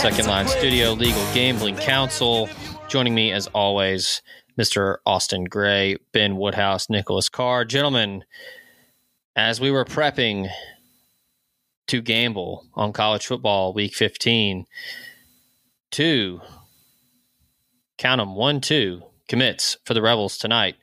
Second Line Studio, Legal Gambling Council. Joining me, as always, Mr. Austin Gray, Ben Woodhouse, Nicholas Carr. Gentlemen, as we were prepping to gamble on college football week 15, two, count them, one, two commits for the Rebels tonight.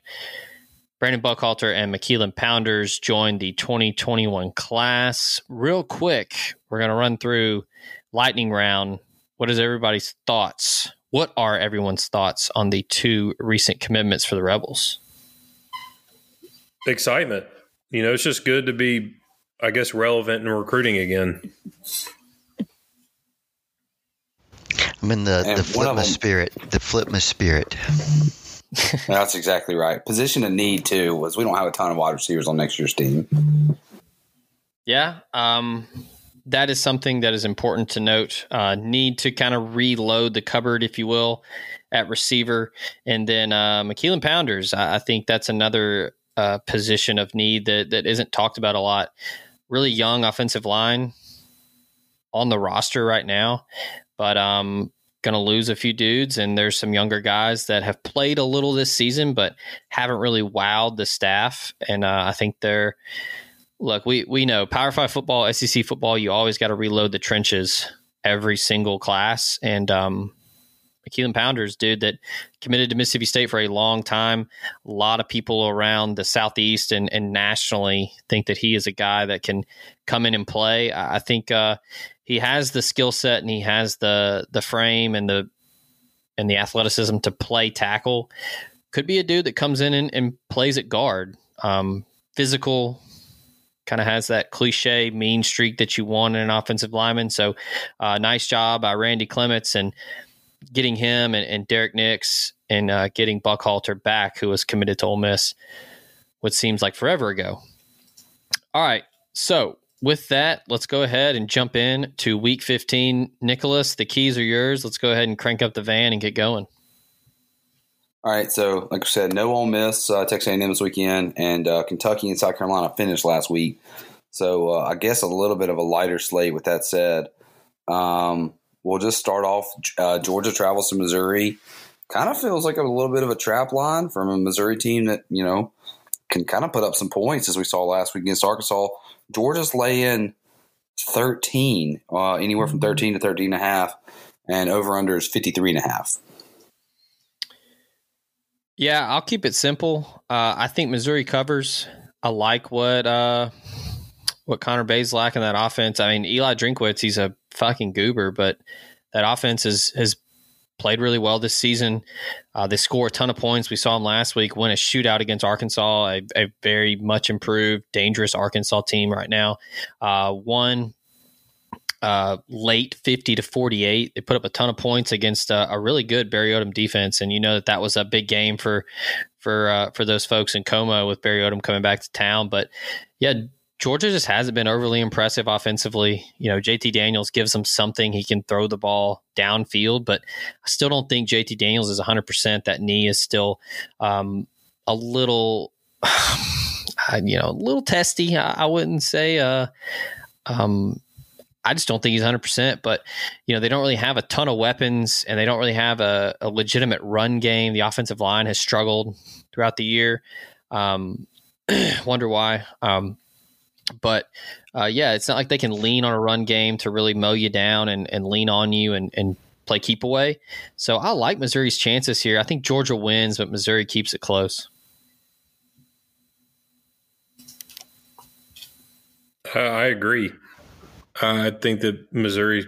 Brandon Buckhalter and McKeelan Pounders joined the 2021 class. Real quick, we're going to run through lightning round. What is everybody's thoughts? What are everyone's thoughts on the two recent commitments for the Rebels? Excitement. You know, it's just good to be, I guess, relevant in recruiting again. I'm in the, And the Flipma spirit. The Flipma spirit. That's exactly right. Position of need too was we don't have a ton of wide receivers on next year's team. Yeah, um, that is something that is important to note. Uh, need to kind of reload the cupboard, if you will, at receiver, and then uh, McKeelan Pounders. I, I think that's another uh, position of need that that isn't talked about a lot. Really young offensive line on the roster right now, but um, going to lose a few dudes, and there's some younger guys that have played a little this season, but haven't really wowed the staff, and uh, I think they're look, we we know Power Five football, SEC football. You always got to reload the trenches every single class. And um, McKeelan Pounders, dude, that committed to Mississippi State for a long time. A lot of people around the southeast and, and nationally think that he is a guy that can come in and play. I I think uh, he has the skill set and he has the the frame and the and the athleticism to play tackle. Could be a dude that comes in and, and plays at guard. Um, physical, kind of has that cliche mean streak that you want in an offensive lineman. So, uh, nice job by Randy Clements and getting him and, and Derrick Nix and uh, getting Buckhalter back, who was committed to Ole Miss, what seems like forever ago. All right. So, with that, let's go ahead and jump in to week 15. Nicholas, the keys are yours. Let's go ahead and crank up the van and get going. All right, so like I said, no Ole Miss, uh, Texas A&M this weekend, and uh, Kentucky and South Carolina finished last week. So uh, I guess a little bit of a lighter slate. With that said, um, we'll just start off. Uh, Georgia travels to Missouri. Kind of feels like a little bit of a trap line from a Missouri team that you know can kind of put up some points as we saw last week against Arkansas. Georgia's laying thirteen, uh, anywhere from thirteen to thirteen and a half, and over under is fifty three and a half. Yeah, I'll keep it simple. Uh, I think Missouri covers. I like what uh, what Connor Bay's in that offense. I mean, Eli Drinkwitz, he's a fucking goober, but that offense is, has played really well this season. Uh, they score a ton of points. We saw them last week win a shootout against Arkansas, a, a very much improved, dangerous Arkansas team right now. Uh, one uh, late 50 to 48. They put up a ton of points against uh, a really good Barry Odom defense, and you know that that was a big game for for uh, for those folks in Como with Barry Odom coming back to town. But yeah, Georgia just hasn't been overly impressive offensively. You know, JT Daniels gives them something; he can throw the ball downfield, but I still don't think JT Daniels is 100. percent That knee is still um, a little. You know, a little testy. I wouldn't say. Uh, um, I just don't think he's 100%. But, you know, they don't really have a ton of weapons and they don't really have a, a legitimate run game. The offensive line has struggled throughout the year. Um, wonder why. Um, but uh, yeah, it's not like they can lean on a run game to really mow you down and, and lean on you and, and play keep away. So I like Missouri's chances here. I think Georgia wins, but Missouri keeps it close. I I agree. I think that Missouri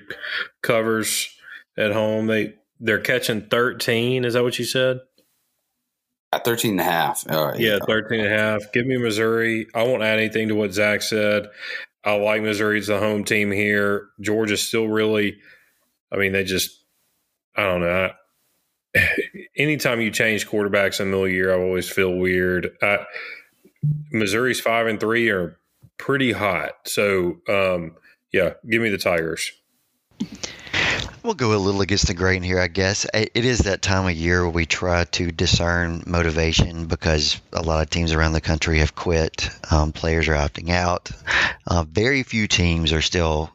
covers at home. They they're catching 13. Is that what you said? At 13 and a half. Uh, Yeah, 13 and a half. Give me Missouri. I won't add anything to what Zach said. I like Missouri as the home team here. Georgia's still really, I mean, they just, I don't know. I, anytime you change quarterbacks in the middle of the year, I always feel weird. I, Missouri's five and three are pretty hot. So, um, yeah, give me the Tigers. We'll go a little against the grain here, I guess. It is that time of year where we try to discern motivation because a lot of teams around the country have quit. Um, players are opting out. Uh, very few teams are still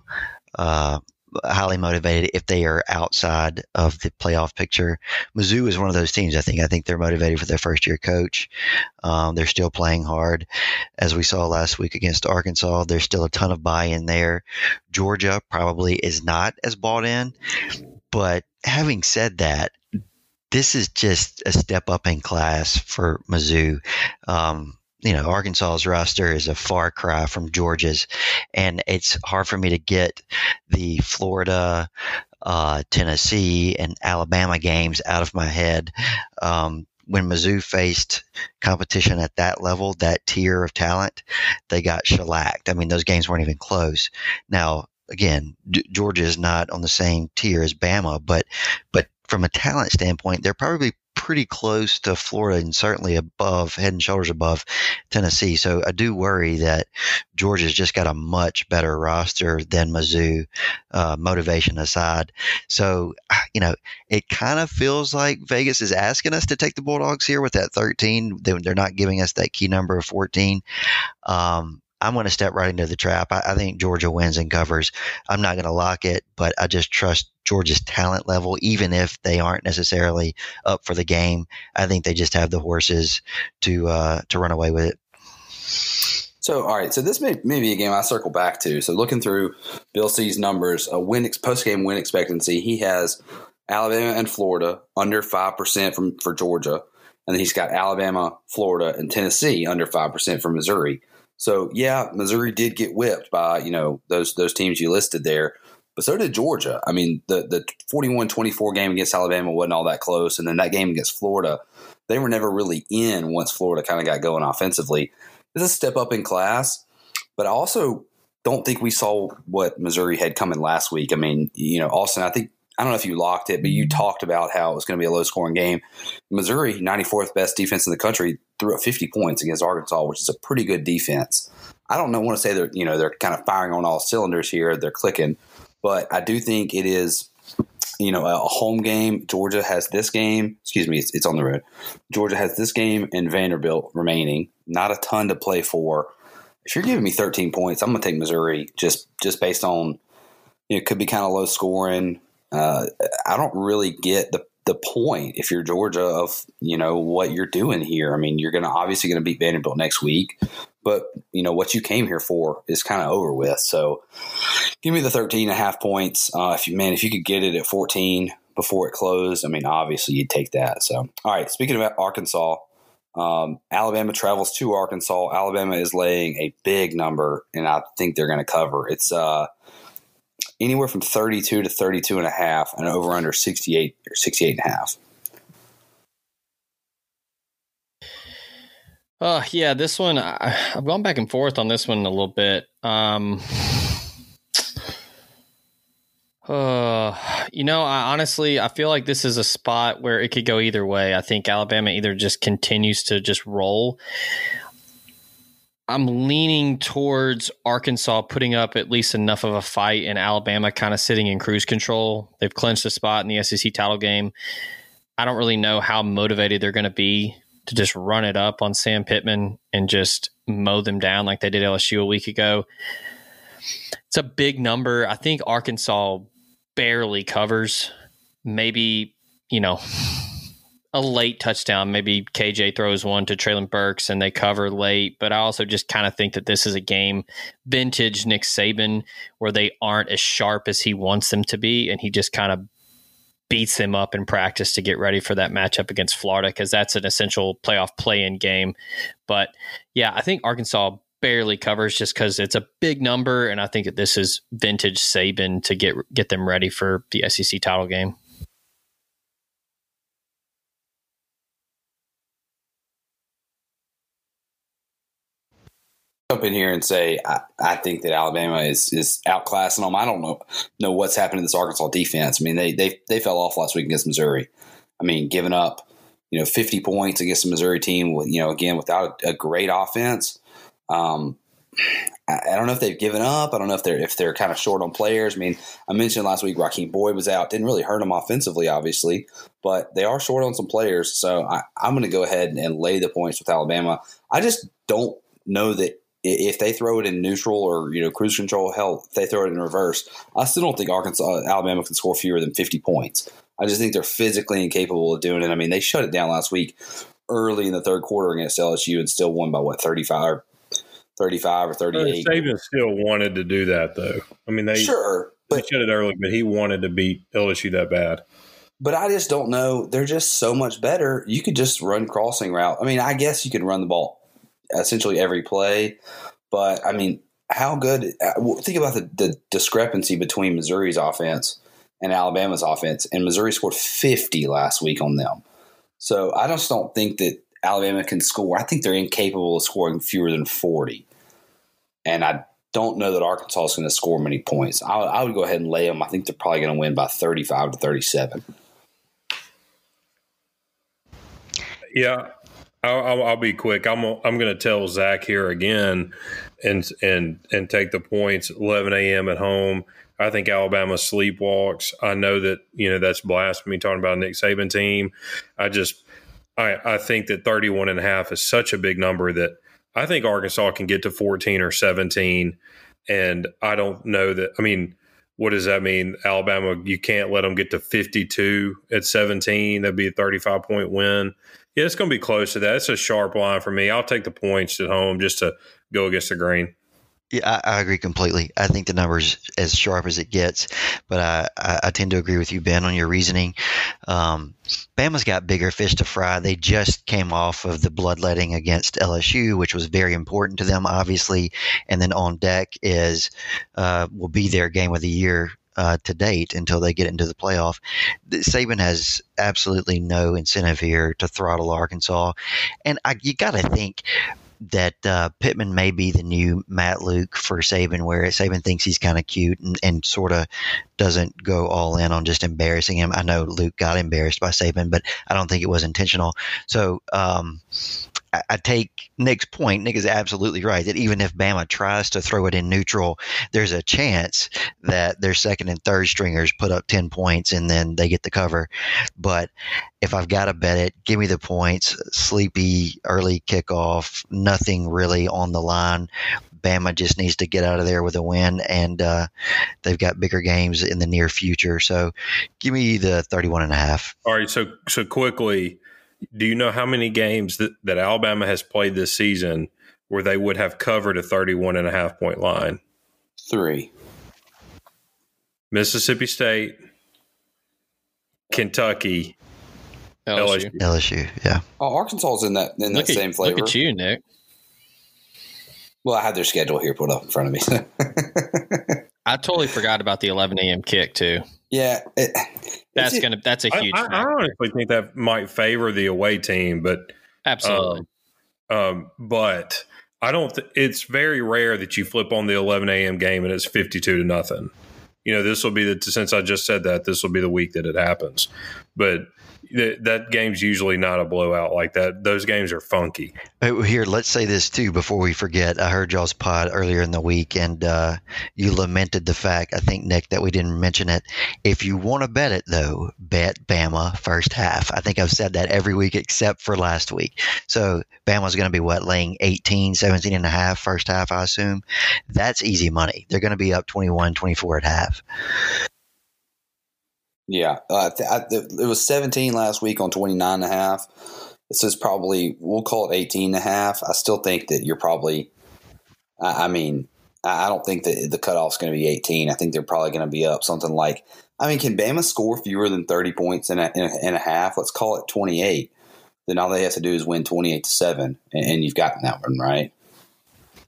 uh, highly motivated if they are outside of the playoff picture. Mizzou is one of those teams. I think. I think they're motivated for their first year coach. Um, they're still playing hard, as we saw last week against Arkansas. There's still a ton of buy-in there. Georgia probably is not as bought in, but having said that, this is just a step up in class for Mizzou. Um, you know, Arkansas's roster is a far cry from Georgia's, and it's hard for me to get the Florida, uh, Tennessee, and Alabama games out of my head. Um, when Mizzou faced competition at that level, that tier of talent, they got shellacked. I mean, those games weren't even close. Now, again, Georgia is not on the same tier as Bama, but but from a talent standpoint, they're probably pretty close to Florida and certainly above, head and shoulders above Tennessee. So I do worry that Georgia's just got a much better roster than Mizzou, uh, motivation aside. So, you know, it kind of feels like Vegas is asking us to take the Bulldogs here with that 13. They're not giving us that key number of 14. Um, I'm going to step right into the trap. I, I think Georgia wins and covers. I'm not going to lock it, but I just trust Georgia's talent level, even if they aren't necessarily up for the game. I think they just have the horses to uh, to run away with it. So, all right. So this may, may be a game I circle back to. So, looking through Bill C's numbers, a win post game win expectancy, he has Alabama and Florida under five percent from for Georgia, and then he's got Alabama, Florida, and Tennessee under five percent for Missouri. So yeah, Missouri did get whipped by, you know, those those teams you listed there. But so did Georgia. I mean, the the 41-24 game against Alabama wasn't all that close. And then that game against Florida, they were never really in once Florida kind of got going offensively. It's a step up in class. But I also don't think we saw what Missouri had coming last week. I mean, you know, Austin, I think I don't know if you locked it, but you talked about how it was going to be a low scoring game. Missouri, 94th best defense in the country, threw up 50 points against Arkansas, which is a pretty good defense. I don't know, want to say they're, you know, they're kind of firing on all cylinders here. They're clicking, but I do think it is, you know, a home game. Georgia has this game. Excuse me, it's, it's on the road. Georgia has this game and Vanderbilt remaining. Not a ton to play for. If you're giving me 13 points, I'm going to take Missouri just just based on you know, it could be kind of low scoring. Uh, I don't really get the the point if you're Georgia of you know what you're doing here. I mean, you're going to obviously going to beat Vanderbilt next week, but you know what you came here for is kind of over with. So, give me the 13 and a half points. Uh, if you man, if you could get it at 14 before it closed, I mean, obviously you'd take that. So, all right. Speaking of Arkansas, um, Alabama travels to Arkansas. Alabama is laying a big number, and I think they're going to cover. It's uh, anywhere from 32 to 32 and a half and over under 68 or 68 and a half. Uh, yeah, this one, I, have gone back and forth on this one a little bit. Um, uh, you know, I honestly, I feel like this is a spot where it could go either way. I think Alabama either just continues to just roll I'm leaning towards Arkansas putting up at least enough of a fight and Alabama kind of sitting in cruise control. They've clinched a spot in the SEC title game. I don't really know how motivated they're going to be to just run it up on Sam Pittman and just mow them down like they did LSU a week ago. It's a big number. I think Arkansas barely covers. Maybe, you know, a late touchdown. Maybe KJ throws one to Treylon Burks and they cover late. But I also just kind of think that this is a game vintage Nick Saban where they aren't as sharp as he wants them to be. And he just kind of beats them up in practice to get ready for that matchup against Florida because that's an essential playoff play in game. But yeah, I think Arkansas barely covers just because it's a big number. And I think that this is vintage Saban to get get them ready for the SEC title game. Jump in here and say I, I, think that Alabama is is outclassing them. I don't know know what's happened to this Arkansas defense. I mean, they they they fell off last week against Missouri. I mean, giving up you know 50 points against the Missouri team you know again without a, a great offense. Um, I, I, don't know if they've given up. I don't know if they're if they're kind of short on players. I mean, I mentioned last week Rakeem Boyd was out. Didn't really hurt them offensively, obviously, but they are short on some players. So I, I'm going to go ahead and lay the points with Alabama. I just don't know that if they throw it in neutral or you know cruise control, hell, if they throw it in reverse, I still don't think Arkansas, Alabama can score fewer than 50 points. I just think they're physically incapable of doing it. I mean, they shut it down last week early in the third quarter against LSU and still won by what 35, 35 or uh, 38. Saban still wanted to do that though. I mean, they sure, but, they shut it early, but he wanted to beat LSU that bad. But I just don't know. They're just so much better. You could just run crossing route. I mean, I guess you could run the ball essentially every play, but I mean, how good? Uh, think about the, the discrepancy between Missouri's offense and Alabama's offense, and Missouri scored 50 last week on them. So I just don't think that Alabama can score. I think they're incapable of scoring fewer than 40. And I don't know that Arkansas is going to score many points. I, I, would go ahead and lay them. I think they're probably going to win by 35 to 37. Yeah, I'll, I'll be quick. I'm I'm going to tell Zach here again, and and and take the points. 11 a.m. at home. I think Alabama sleepwalks. I know that you know that's blasphemy talking about a Nick Saban team. I just I I think that 31 and a half is such a big number that I think Arkansas can get to 14 or 17 and I don't know that I mean what does that mean? Alabama, you can't let them get to 52 at 17. That'd be a 35 point win. Yeah, it's going to be close to that. It's a sharp line for me. I'll take the points at home just to go against the grain. Yeah, I, I, agree completely. I think the number's as sharp as it gets, but I, I, I tend to agree with you, Ben, on your reasoning. Um, Bama's got bigger fish to fry. They just came off of the bloodletting against LSU, which was very important to them, obviously. And then on deck is uh, will be their game of the year uh, to date until they get into the playoff. Saban has absolutely no incentive here to throttle Arkansas, and I, you got to think that uh, Pittman may be the new Matt Luke for Saban, where Saban thinks he's kind of cute and, and sort of doesn't go all in on just embarrassing him. I know Luke got embarrassed by Saban, but I don't think it was intentional. So um, I, take Nick's point. Nick is absolutely right that even if Bama tries to throw it in neutral, there's a chance that their second and third stringers put up 10 points and then they get the cover. But if I've got to bet it, give me the points. Sleepy early kickoff, nothing really on the line. Bama just needs to get out of there with a win, and uh, they've got bigger games in the near future. So give me the 31 and a half. All right. So, so quickly, do you know how many games that, that Alabama has played this season where they would have covered a 31 and a half point line? Three. Mississippi State, Kentucky, LSU. LSU, yeah. Oh, Arkansas is in that in look that at, same flavor. Look at you, Nick. Well, I have their schedule here put up in front of me. I totally forgot about the 11 a.m. kick too. Yeah, it, that's gonna that's a huge. I, I, I, honestly think that might favor the away team, but absolutely. Um, um, but I don't. Th- it's very rare that you flip on the 11 a.m. game and it's 52 to nothing. You know, this will be the since I just said that this will be the week that it happens. But that, that game's usually not a blowout like that. Those games are funky. Here, let's say this too before we forget. I heard y'all's pod earlier in the week, and uh, you lamented the fact, I think, Nick, that we didn't mention it. If you want to bet it, though, bet Bama first half. I think I've said that every week except for last week. So Bama's going to be what, laying 18, 17 and a half first half, I assume. That's easy money. They're going to be up 21, 24 at half. Yeah, uh, it was 17 last week on 29 and a half. This is probably we'll call it 18 and a half. I still think that you're probably. I, I mean, I don't think that the cutoff's going to be 18. I think they're probably going to be up something like. I mean, can Bama score fewer than 30 points in a, in a, in a half? Let's call it 28. Then all they have to do is win 28 to seven, and, and you've gotten that one right.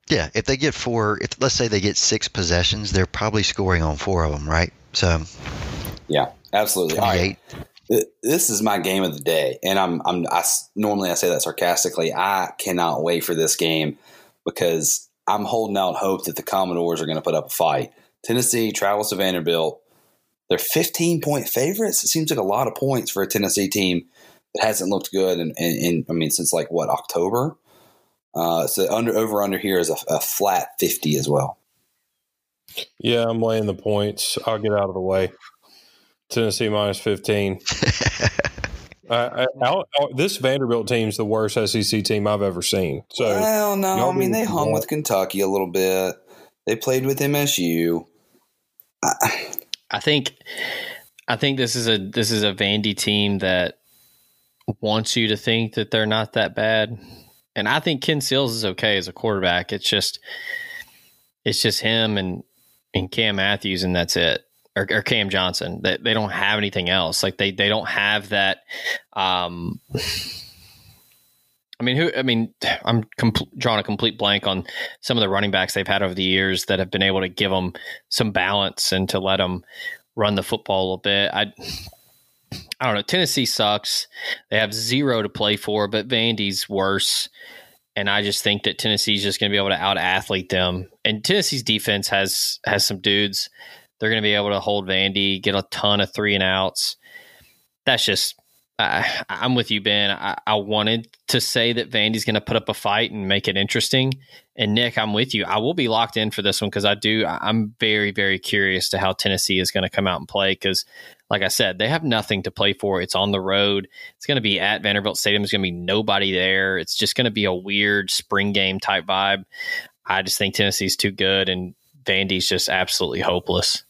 Yeah, if they get four, if let's say they get six possessions, they're probably scoring on four of them, right? So, yeah, Absolutely. 28. This is my game of the day, and I'm I'm I, normally I say that sarcastically. I cannot wait for this game because I'm holding out hope that the Commodores are going to put up a fight. Tennessee travels to Vanderbilt. They're 15 point favorites. It seems like a lot of points for a Tennessee team that hasn't looked good. And in, in, in, I mean, since like what October. Uh, so under over under here is a, a flat 50 as well. Yeah, I'm laying the points. I'll get out of the way. Tennessee minus 15. Uh, I, I, this Vanderbilt team's the worst SEC team I've ever seen. So, well, no, I mean they hung with Kentucky a little bit. They played with MSU. I, I think, I think this is a this is a Vandy team that wants you to think that they're not that bad, and I think Ken Seals is okay as a quarterback. It's just, it's just him and and Cam Matthews, and that's it or, or Cam Johnson. They, they don't have anything else. Like they they don't have that. Um, I mean, who? I mean, I'm drawing a complete blank on some of the running backs they've had over the years that have been able to give them some balance and to let them run the football a little bit. I, I don't know. Tennessee sucks. They have zero to play for, but Vandy's worse. And I just think that Tennessee's just going to be able to out athlete them. And Tennessee's defense has has some dudes they're going to be able to hold Vandy, get a ton of three and outs. That's just, I, am with you, Ben. I, I, wanted to say that Vandy's going to put up a fight and make it interesting. And Nick, I'm with you. I will be locked in for this one because I do. I'm very, very curious to how Tennessee is going to come out and play because, like I said, they have nothing to play for. It's on the road. It's going to be at Vanderbilt Stadium. There's going to be nobody there. It's just going to be a weird spring game type vibe. I just think Tennessee's too good and Vandy's just absolutely hopeless.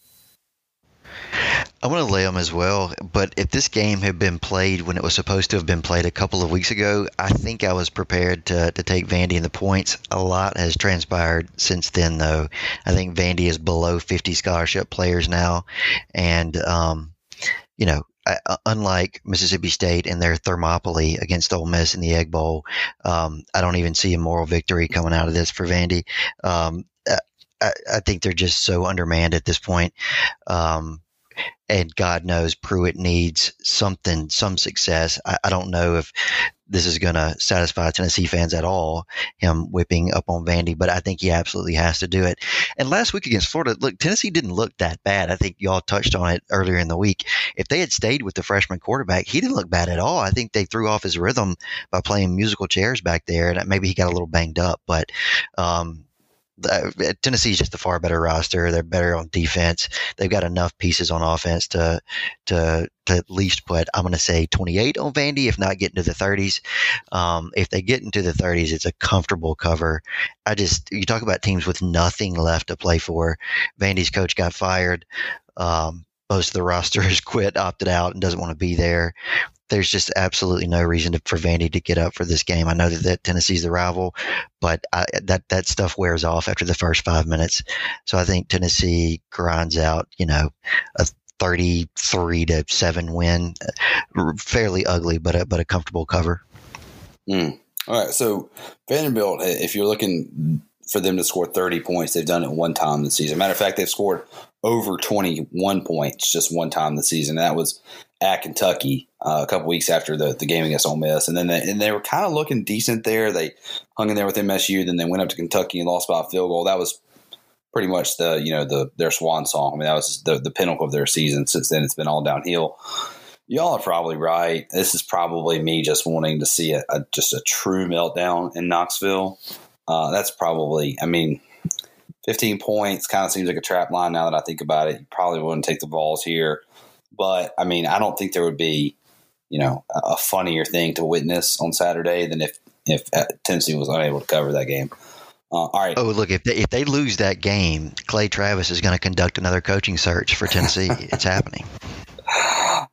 I want to lay them as well, but if this game had been played when it was supposed to have been played a couple of weeks ago, I think I was prepared to, to take Vandy in the points. A lot has transpired since then, though. I think Vandy is below 50 scholarship players now, and um, you know, unlike Mississippi State and their Thermopylae against Ole Miss in the Egg Bowl, um, I don't even see a moral victory coming out of this for Vandy. Um, I, I, think they're just so undermanned at this point. Um, and God knows Pruitt needs something, some success. I, I don't know if this is going to satisfy Tennessee fans at all, him whipping up on Vandy, but I think he absolutely has to do it. And last week against Florida, look, Tennessee didn't look that bad. I think y'all touched on it earlier in the week. If they had stayed with the freshman quarterback, he didn't look bad at all. I think they threw off his rhythm by playing musical chairs back there, and maybe he got a little banged up, but um, Tennessee's just a far better roster. They're better on defense. They've got enough pieces on offense to to to at least put I'm going to say 28 on Vandy, if not get into the 30s. Um, if they get into the 30s, it's a comfortable cover. I just you talk about teams with nothing left to play for. Vandy's coach got fired. Um, most of the roster has quit, opted out, and doesn't want to be there there's just absolutely no reason to, for Vandy to get up for this game. I know that, that Tennessee's the rival, but I, that that stuff wears off after the first five minutes. So I think Tennessee grinds out, you know, a 33 to seven win, fairly ugly, but a, but a comfortable cover. Mm. All right, so Vanderbilt, if you're looking for them to score 30 points, they've done it one time this season. Matter of fact, they've scored over 21 points just one time this season. That was at Kentucky uh, a couple weeks after the, the game against Ole Miss, and then they, and they were kind of looking decent there. They hung in there with MSU, then they went up to Kentucky and lost by a field goal. That was pretty much the you know the their swan song. I mean, that was the the pinnacle of their season. Since then, it's been all downhill. Y'all are probably right. This is probably me just wanting to see a, a just a true meltdown in Knoxville. Uh, that's probably, I mean, 15 points kind of seems like a trap line now that I think about it. You probably wouldn't take the balls here. But I mean, I don't think there would be, you know, a funnier thing to witness on Saturday than if if uh, Tennessee was unable to cover that game. Uh, all right. Oh, look! If they, if they lose that game, Clay Travis is going to conduct another coaching search for Tennessee. it's happening.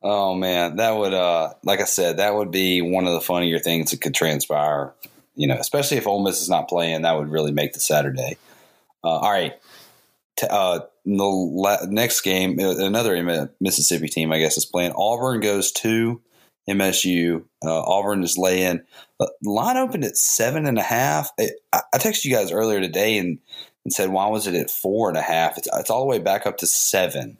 Oh man, that would, uh, like I said, that would be one of the funnier things that could transpire. You know, especially if Ole Miss is not playing, that would really make the Saturday. Uh, all right, uh, the la- next game, uh, another Mississippi team, I guess, is playing. Auburn goes to MSU. Uh, Auburn is laying. The line opened at seven and a half. It, I, I texted you guys earlier today and, and said, why was it at four and a half? It's, it's all the way back up to seven.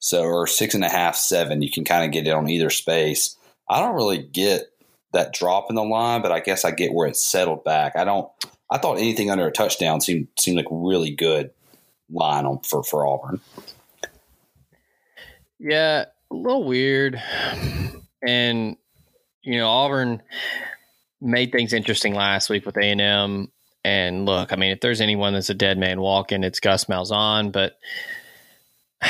So, or six and a half, seven. You can kind of get it on either space. I don't really get that drop in the line, but I guess I get where it's settled back. I don't. I thought anything under a touchdown seemed seemed like really good line on for for Auburn. Yeah, a little weird, and you know Auburn made things interesting last week with A and M. And look, I mean, if there's anyone that's a dead man walking, it's Gus Malzahn. But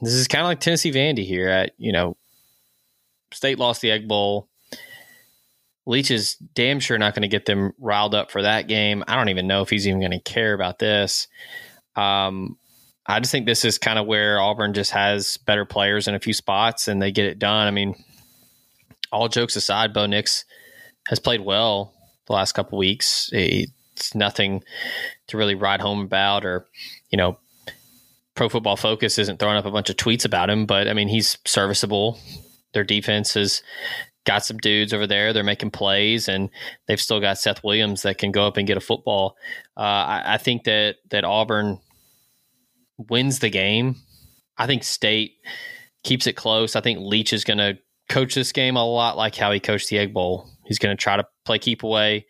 this is kind of like Tennessee Vandy here. At you know, State lost the Egg Bowl. Leach is damn sure not going to get them riled up for that game. I don't even know if he's even going to care about this. Um, I just think this is kind of where Auburn just has better players in a few spots and they get it done. I mean, all jokes aside, Bo Nix has played well the last couple weeks. It's nothing to really ride home about, or you know, Pro Football Focus isn't throwing up a bunch of tweets about him. But I mean, he's serviceable. Their defense has got some dudes over there. They're making plays, and they've still got Seth Williams that can go up and get a football. Uh, I, I think that that Auburn wins the game. I think State keeps it close. I think Leach is going to coach this game a lot like how he coached the Egg Bowl. He's going to try to play keep away,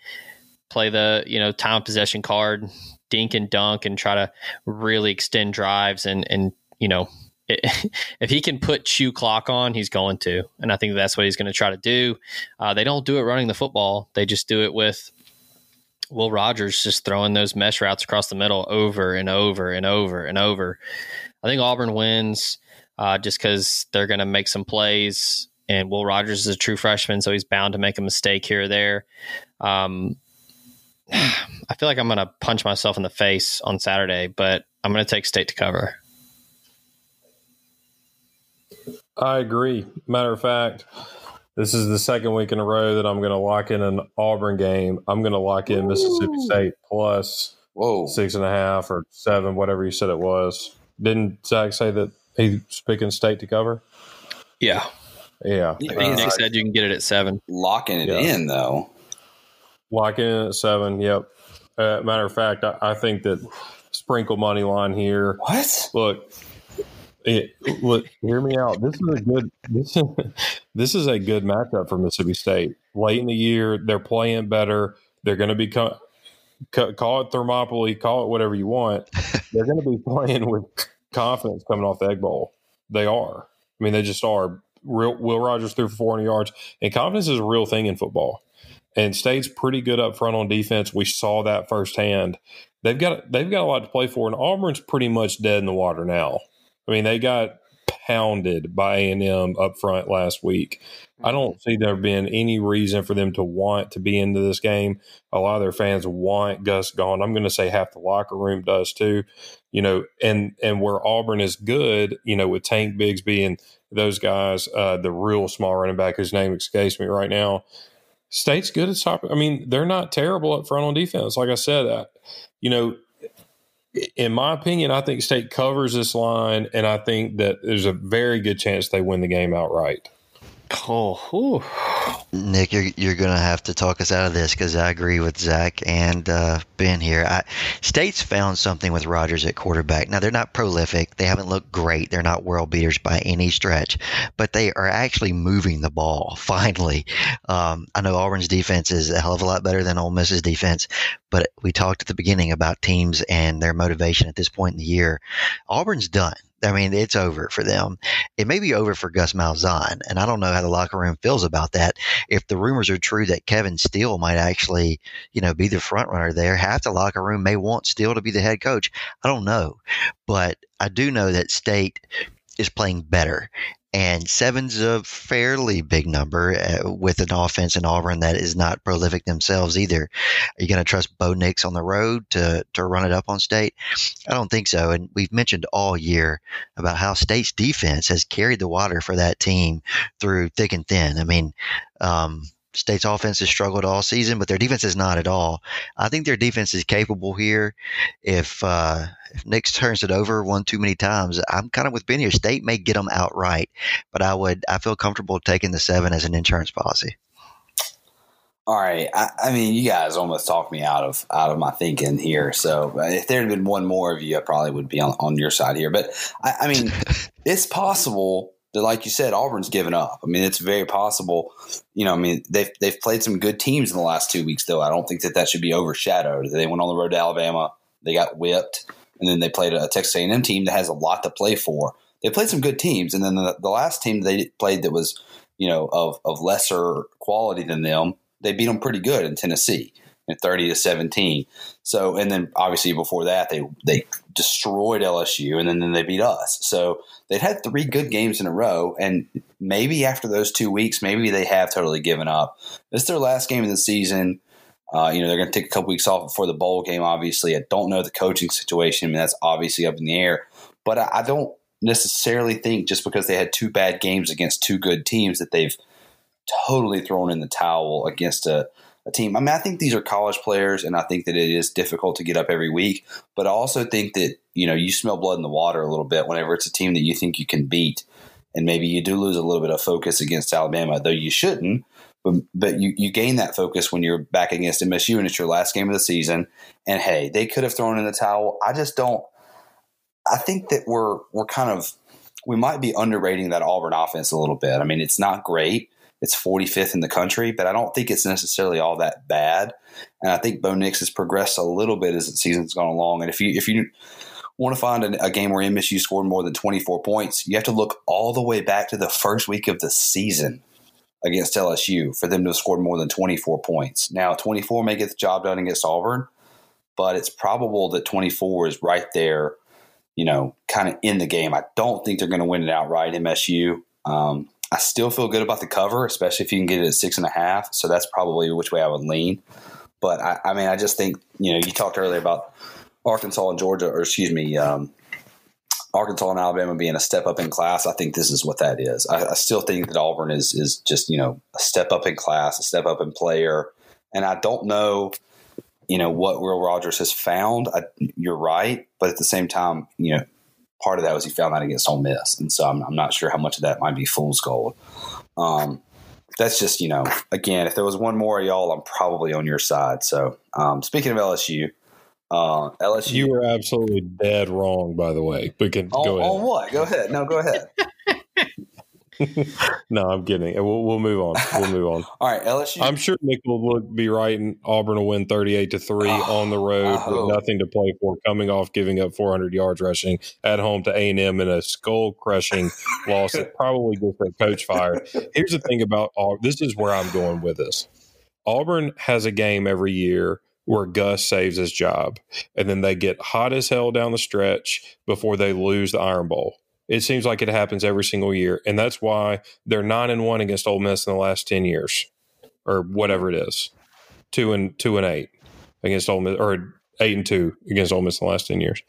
play the you know time possession card, dink and dunk, and try to really extend drives and and you know. if he can put chew clock on, he's going to, and I think that's what he's going to try to do. Uh, they don't do it running the football; they just do it with Will Rogers just throwing those mesh routes across the middle over and over and over and over. I think Auburn wins uh, just because they're going to make some plays and Will Rogers is a true freshman, so he's bound to make a mistake here or there. Um, I feel like I'm going to punch myself in the face on Saturday, but I'm going to take state to cover. I agree. Matter of fact, this is the second week in a row that I'm going to lock in an Auburn game. I'm going to lock in Ooh. Mississippi State plus Whoa. six and a half or seven, whatever you said it was. Didn't Zach say that he's picking state to cover? Yeah. Yeah. Uh, Nick said you can get it at seven. Locking it yeah. in, though. Locking in at seven, yep. Uh, matter of fact, I, I, think that sprinkle money line here. What? Look, it, look, hear me out. This is a good this is, this is a good matchup for Mississippi State. Late in the year, they're playing better. They're going to be call it Thermopylae, call it whatever you want. They're going to be playing with confidence coming off the Egg Bowl. They are. I mean, they just are real, Will Rogers threw for 400 yards, and confidence is a real thing in football. And State's pretty good up front on defense. We saw that firsthand. They've got they've got a lot to play for, and Auburn's pretty much dead in the water now. I mean, they got pounded by A and M up front last week. I don't see there being any reason for them to want to be into this game. A lot of their fans want Gus gone. I'm going to say half the locker room does too. You know, and and where Auburn is good, you know, with Tank Bigsby and those guys, uh, the real small running back whose name escapes me right now. State's good at stopping. I mean, they're not terrible up front on defense. Like I said, uh, you know, in my opinion, I think State covers this line, and I think that there's a very good chance they win the game outright. Oh, Nick, you're you're gonna have to talk us out of this because I agree with Zach and uh, Ben here. I, State's found something with Rogers at quarterback. Now they're not prolific. They haven't looked great. They're not world beaters by any stretch, but they are actually moving the ball. Finally, um, I know Auburn's defense is a hell of a lot better than Ole Miss's defense, but we talked at the beginning about teams and their motivation at this point in the year. Auburn's done. I mean, it's over for them. It may be over for Gus Malzahn, and I don't know how the locker room feels about that. If the rumors are true that Kevin Steele might actually, you know, be the front runner there, half the locker room may want Steele to be the head coach. I don't know, but I do know that State is playing better and seven's a fairly big number uh, with an offense in Auburn that is not prolific themselves either. Are you going to trust Bo Nix on the road to to run it up on State? I don't think so. And we've mentioned all year about how State's defense has carried the water for that team through thick and thin. I mean. Um, State's offense has struggled all season, but their defense is not at all. I think their defense is capable here. If uh, if Nix turns it over one too many times, I'm kind of with Ben here. State may get them outright, but I would I feel comfortable taking the seven as an insurance policy. All right, I, I, mean, you guys almost talked me out of out of my thinking here. So if there had been one more of you, I probably would be on, on your side here. But I, I mean, it's possible like you said, Auburn's given up. I mean, it's very possible. You know, I mean, they've they've played some good teams in the last two weeks, though. I don't think that that should be overshadowed. They went on the road to Alabama, they got whipped and then they played a Texas A&M team that has a lot to play for. They played some good teams, and then the, the last team they played that was you know of of lesser quality than them, they beat them pretty good in Tennessee, at thirty to seventeen. So, and then obviously before that they they destroyed LSU, and then, then they beat us. So they'd had three good games in a row, and maybe after those two weeks, maybe they have totally given up. It's their last game of the season. Uh, you know, they're going to take a couple weeks off before the bowl game, obviously. I don't know the coaching situation. I mean, that's obviously up in the air. But I, I don't necessarily think just because they had two bad games against two good teams that they've totally thrown in the towel against a, a team. I mean, I think these are college players, and I think that it is difficult to get up every week. But I also think that, you know, you smell blood in the water a little bit whenever it's a team that you think you can beat. And maybe you do lose a little bit of focus against Alabama, though you shouldn't but, but you, you gain that focus when you're back against MSU and it's your last game of the season. And hey, they could have thrown in the towel. I just don't. I think that we're we're kind of we might be underrating that Auburn offense a little bit. I mean, it's not great. It's 45th in the country, but I don't think it's necessarily all that bad. And I think Bo Nix has progressed a little bit as the season's gone along. And if you if you want to find a, game where MSU scored more than 24 points, you have to look all the way back to the first week of the season against LSU for them to have scored more than 24 points. Now, 24 may get the job done against Auburn, but it's probable that 24 is right there, you know, kind of in the game. I don't think they're going to win it outright, MSU. Um, I still feel good about the cover, especially if you can get it at six and a half. So that's probably which way I would lean. But I, I mean, I just think, you know, you talked earlier about Arkansas and Georgia, or excuse me, um, Arkansas and Alabama being a step up in class, I think this is what that is. I, I, still think that Auburn is is just you know a step up in class, a step up in player, and I don't know, you know, what Will Rogers has found. I, you're right, but at the same time, you know, part of that was he found that against Ole Miss, and so I'm, I'm not sure how much of that might be fool's gold. Um, that's just you know, again, if there was one more of y'all, I'm probably on your side. So um, speaking of LSU. Uh, LSU. You were absolutely dead wrong, by the way. But can on, go ahead. On what? Go ahead. No, go ahead. no, I'm kidding. We'll, we'll move on. We'll move on. All right, LSU. I'm sure Nick will be right, and Auburn will win 38 to three oh, on the road with nothing to play for, coming off giving up 400 yards rushing at home to A and M in a skull crushing loss that probably gets their coach fired. Here's the thing about Auburn. This is where I'm going with this. Auburn has a game every year where Gus saves his job. And then they get hot as hell down the stretch before they lose the Iron Bowl. It seems like it happens every single year. And that's why they're nine and one against Ole Miss in the last ten years. Or whatever it is. Two and two and eight against Ole Miss or eight and two against Ole Miss in the last ten years.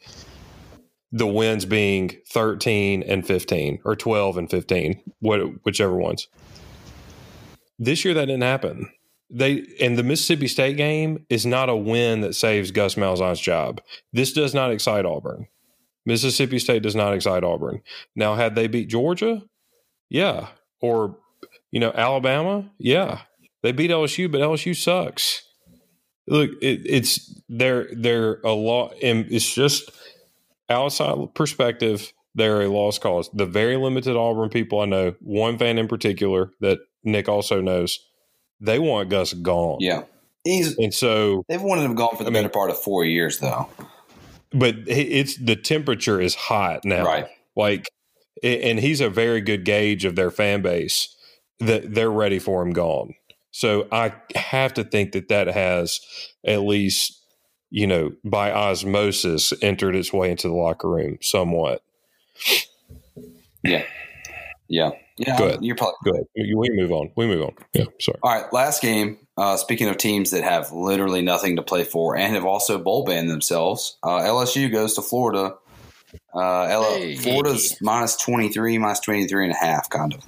The wins being thirteen and fifteen or twelve and fifteen, what whichever ones. This year that didn't happen they and the Mississippi State game is not a win that saves Gus Malzahn's job. This does not excite Auburn. Mississippi State does not excite Auburn. Now, had they beat Georgia, yeah, or you know Alabama, yeah, they beat LSU, but LSU sucks. Look, it, it's they're they're a lot, and it's just outside perspective. They're a lost cause. The very limited Auburn people I know, one fan in particular that Nick also knows they want Gus gone. Yeah. He's, and so they've wanted him gone for the I better mean, part of four years, though. But it's the temperature is hot now, right? Like, and he's a very good gauge of their fan base that they're ready for him gone. So I have to think that that has at least, you know, by osmosis entered its way into the locker room somewhat. Yeah. Yeah. Yeah, go ahead. You're probably good. We move on. We move on. Yeah, sorry. All right, last game. Uh, speaking of teams that have literally nothing to play for and have also bowl banned themselves, uh, LSU goes to Florida. Uh, L- hey. Florida's minus 23, minus 23 and a half, kind of.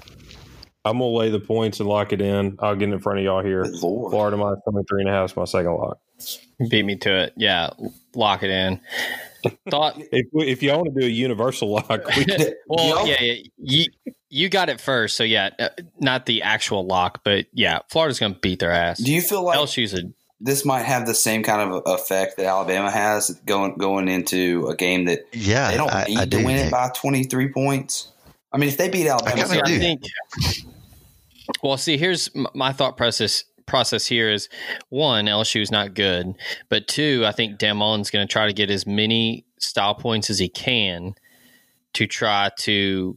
I'm going to lay the points and lock it in. I'll get in front of y'all here. Florida minus 23 and a half is my second lock. Beat me to it. Yeah, lock it in. Thought if if you want to do a universal lock, we well, yeah, yeah, you you got it first, so yeah, uh, not the actual lock, but yeah, Florida's going to beat their ass. Do you feel like LSU's a this might have the same kind of effect that Alabama has going going into a game that yeah they don't I, need I to do, win Nick. it by twenty three points. I mean, if they beat Alabama, I, I think. Well, see, here's my thought process process here is one, LSU is not good, but two, I think Dan Mullen's going to try to get as many style points as he can to try to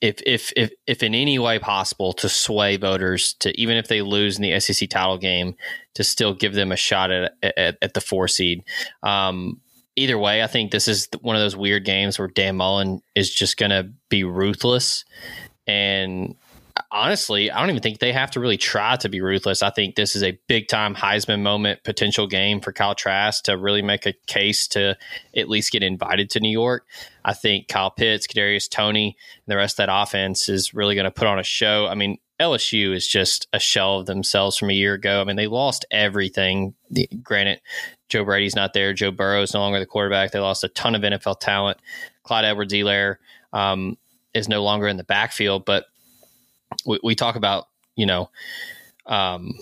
if if if if in any way possible to sway voters to even if they lose in the SEC title game to still give them a shot at at, at the four seed. Um, either way, I think this is one of those weird games where Dan Mullen is just going to be ruthless And honestly, I don't even think they have to really try to be ruthless. I think this is a big time Heisman moment potential game for Kyle Trask to really make a case to at least get invited to New York. I think Kyle Pitts, Kadarius Toney, and the rest of that offense is really going to put on a show. I mean, LSU is just a shell of themselves from a year ago. I mean, they lost everything. Granted, Joe Brady's not there. Joe Burrow is no longer the quarterback. They lost a ton of NFL talent. Clyde Edwards-Helaire um, is no longer in the backfield, but we, we talk about, you know, um,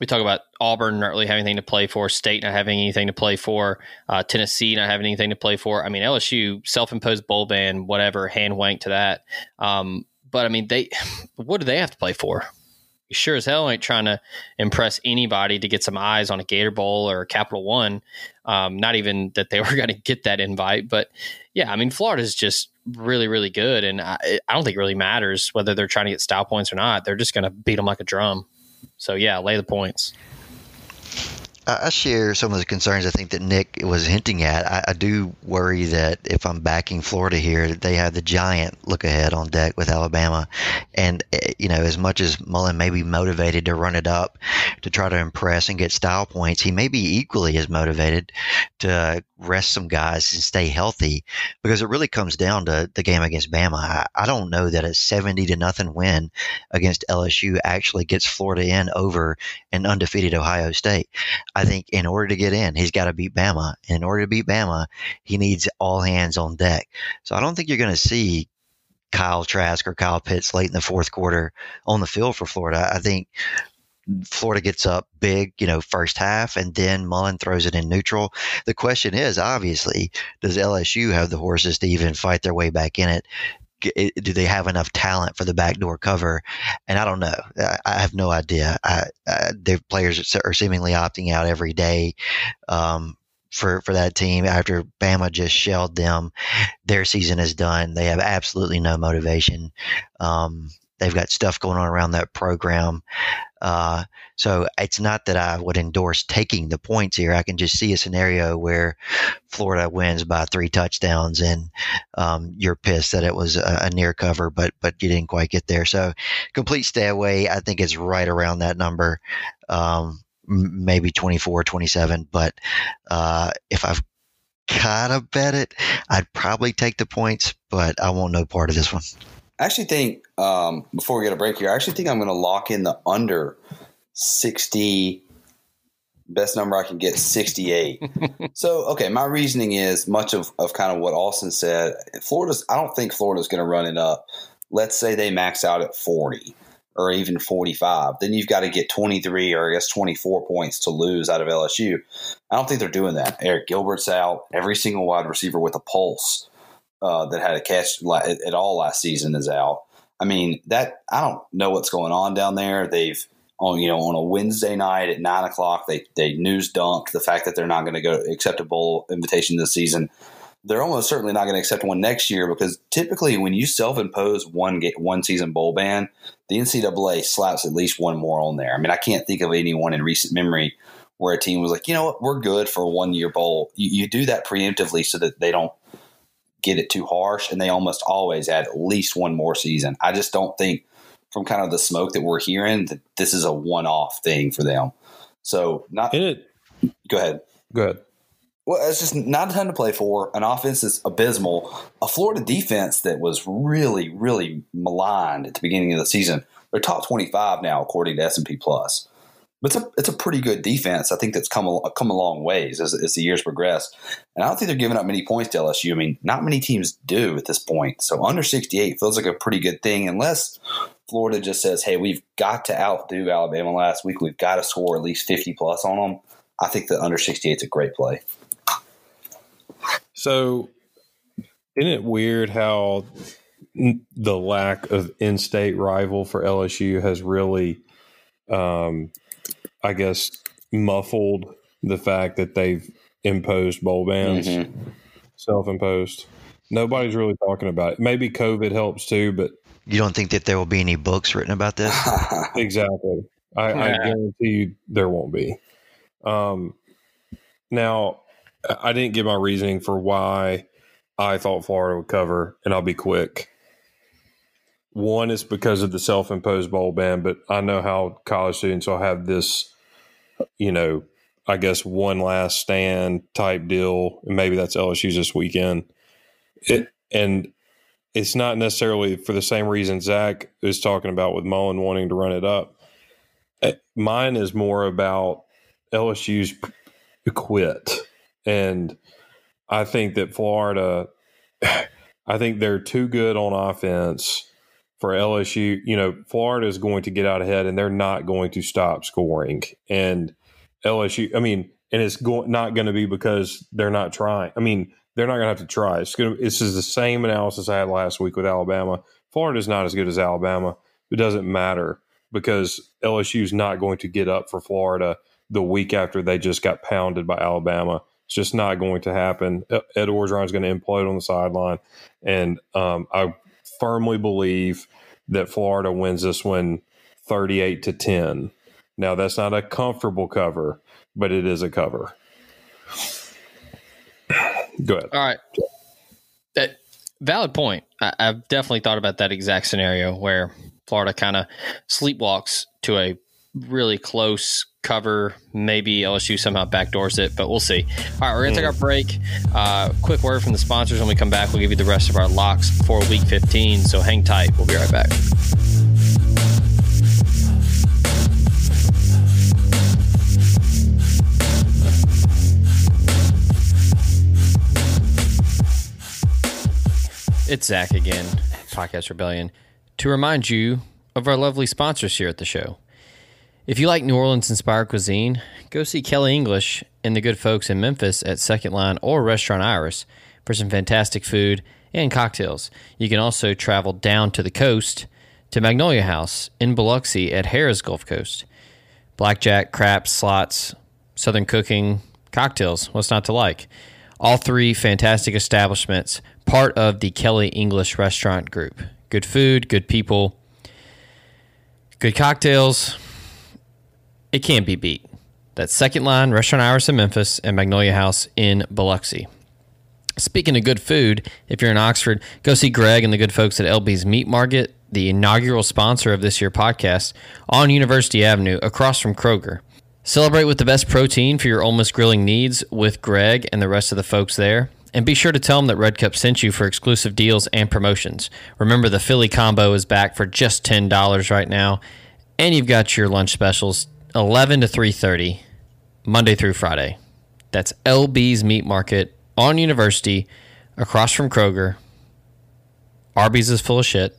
we talk about Auburn not really having anything to play for, State not having anything to play for, uh, Tennessee not having anything to play for. I mean, LSU self-imposed bowl ban, whatever, hand wank to that. Um, but I mean, they what do they have to play for? Sure as hell ain't trying to impress anybody to get some eyes on a Gator Bowl or a Capital One. Um, not even that they were going to get that invite, but yeah, I mean, Florida's just really, really good, and I, I don't think it really matters whether they're trying to get style points or not. They're just going to beat them like a drum. So yeah, lay the points. I share some of the concerns I think that Nick was hinting at. I, I, do worry that if I'm backing Florida here, that they have the giant look ahead on deck with Alabama. And, eh, you know, as much as Mullen may be motivated to run it up to try to impress and get style points, he may be equally as motivated to rest some guys and stay healthy because it really comes down to the game against Bama. I, I don't know that a 70 to nothing win against LSU actually gets Florida in over an undefeated Ohio State. I think in order to get in, he's got to beat Bama. And in order to beat Bama, he needs all hands on deck. So I don't think you're going to see Kyle Trask or Kyle Pitts late in the fourth quarter on the field for Florida. I think Florida gets up big, you know, first half, and then Mullen throws it in neutral. The question is, obviously, does LSU have the horses to even fight their way back in it? Do they have enough talent for the backdoor cover? And I don't know. I have no idea. I, I, their players are seemingly opting out every day. Um, for, for that team after Bama just shelled them. Their season is done. They have absolutely no motivation. Um, they've got stuff going on around that program. Uh, so it's not that I would endorse taking the points here. I can just see a scenario where Florida wins by three touchdowns, and um, you're pissed that it was a, a, near cover, but but you didn't quite get there. So complete stay away. I think it's right around that number, um, maybe 24, 27. But uh, if I've gotta bet it, I'd probably take the points, but I want no part of this one. I actually think um, before we get a break here, I actually think I'm going to lock in the under 60. Best number I can get 68. so, okay, my reasoning is much of, of kind of what Austin said. Florida's, I don't think Florida's going to run it up. Let's say they max out at 40 or even 45. Then you've got to get 23 or I guess 24 points to lose out of LSU. I don't think they're doing that. Arik Gilbert's out. Every single wide receiver with a pulse uh, that had a catch at all last season is out. I mean that I don't know what's going on down there. They've on you know on a Wednesday night at nine o'clock they they news dumped the fact that they're not going to go accept a bowl invitation this season. They're almost certainly not going to accept one next year because typically when you self impose one one season bowl ban, the NCAA slaps at least one more on there. I mean I can't think of anyone in recent memory where a team was like, you know what, we're good for a one year bowl. You, you do that preemptively so that they don't get it too harsh, and they almost always add at least one more season. I just don't think, from kind of the smoke that we're hearing, that this is a one-off thing for them. So, not it. Go ahead. Go ahead. Well, it's just not a ton to play for. An offense that's abysmal. A Florida defense that was really, really maligned at the beginning of the season. They're top twenty-five now, according to S and P Plus. But it's a it's a pretty good defense. I think that's come a, come a long ways as, as the years progress. And I don't think they're giving up many points to LSU. I mean, not many teams do at this point. So under 68 feels like a pretty good thing, unless Florida just says, "Hey, we've got to outdo Alabama last week. We've got to score at least 50 plus on them." I think that under 68 is a great play. So, isn't it weird how the lack of in-state rival for LSU has really um, I guess, muffled the fact that they've imposed bowl bans, mm-hmm. self imposed. Nobody's really talking about it. Maybe COVID helps too, but you don't think that there will be any books written about this? exactly. I, yeah. I, guarantee you there won't be. Um, now, I didn't give my reasoning for why I thought Florida would cover, and I'll be quick. One is because of the self-imposed bowl ban, but I know how college students will have this, you know, I guess one last stand type deal, and maybe that's LSU's this weekend. It and it's not necessarily for the same reason Zach is talking about with Mullen wanting to run it up. Eh, mine is more about LSU's quit, and I think that Florida, I think they're too good on offense for LSU. You know, Florida is going to get out ahead, and they're not going to stop scoring. And LSU, I mean, and it's go- not going to be because they're not trying. I mean, they're not going to have to try. It's going. This is the same analysis I had last week with Alabama. Florida is not as good as Alabama. It doesn't matter because LSU is not going to get up for Florida the week after they just got pounded by Alabama. It's just not going to happen. Ed is going to implode on the sideline, and um, I firmly believe that Florida wins this one 38 to 10. Now, that's not a comfortable cover, but it is a cover. Go ahead. All right. That valid point. I, I've definitely thought about that exact scenario where Florida kind of sleepwalks to a really close cover. Maybe LSU somehow backdoors it, but we'll see. All right, we're going to take our break. Uh, quick word from the sponsors. When we come back, we'll give you the rest of our locks for week 15. So hang tight. We'll be right back. It's Zach again, Podcast Rebellion, to remind you of our lovely sponsors here at the show. If you like New Orleans inspired cuisine, go see Kelly English and the good folks in Memphis at Second Line or Restaurant Iris for some fantastic food and cocktails. You can also travel down to the coast to Magnolia House in Biloxi at Harrah's Gulf Coast. Blackjack, craps, slots, southern cooking, cocktails, what's not to like? All three fantastic establishments, part of the Kelly English Restaurant Group. Good food, good people, good cocktails. It can't be beat. That's Second Line, Restaurant Iris in Memphis, and Magnolia House in Biloxi. Speaking of good food, if you're in Oxford, go see Greg and the good folks at LB's Meat Market, the inaugural sponsor of this year podcast, on University Avenue across from Kroger. Celebrate with the best protein for your Miss grilling needs with Greg and the rest of the folks there. And be sure to tell them that Red Cup sent you for exclusive deals and promotions. Remember, the Philly combo is back for just $10 right now. And you've got your lunch specials 11 to 3.30, Monday through Friday. That's LB's Meat Market on University, across from Kroger. Arby's is full of shit.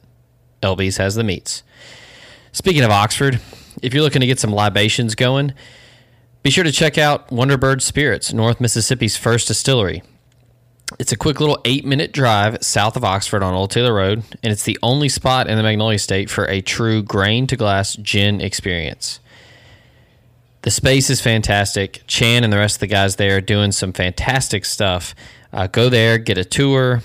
LB's has the meats. Speaking of Oxford, if you're looking to get some libations going, be sure to check out Wonderbird Spirits, North Mississippi's first distillery. It's a quick little eight minute drive south of Oxford on Old Taylor Road, and it's the only spot in the Magnolia State for a true grain to glass gin experience. The space is fantastic. Chan and the rest of the guys there are doing some fantastic stuff. Uh, go there, get a tour,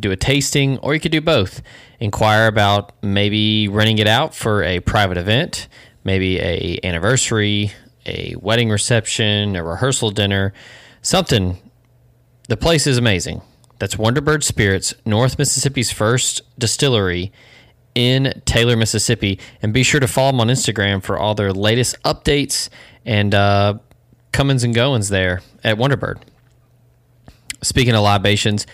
do a tasting, or you could do both. Inquire about maybe renting it out for a private event, maybe a anniversary, a wedding reception, a rehearsal dinner, something. The place is amazing. That's Wonderbird Spirits, North Mississippi's first distillery in Taylor, Mississippi. And be sure to follow them on Instagram for all their latest updates and uh, comings and goings there at Wonderbird. Speaking of libations,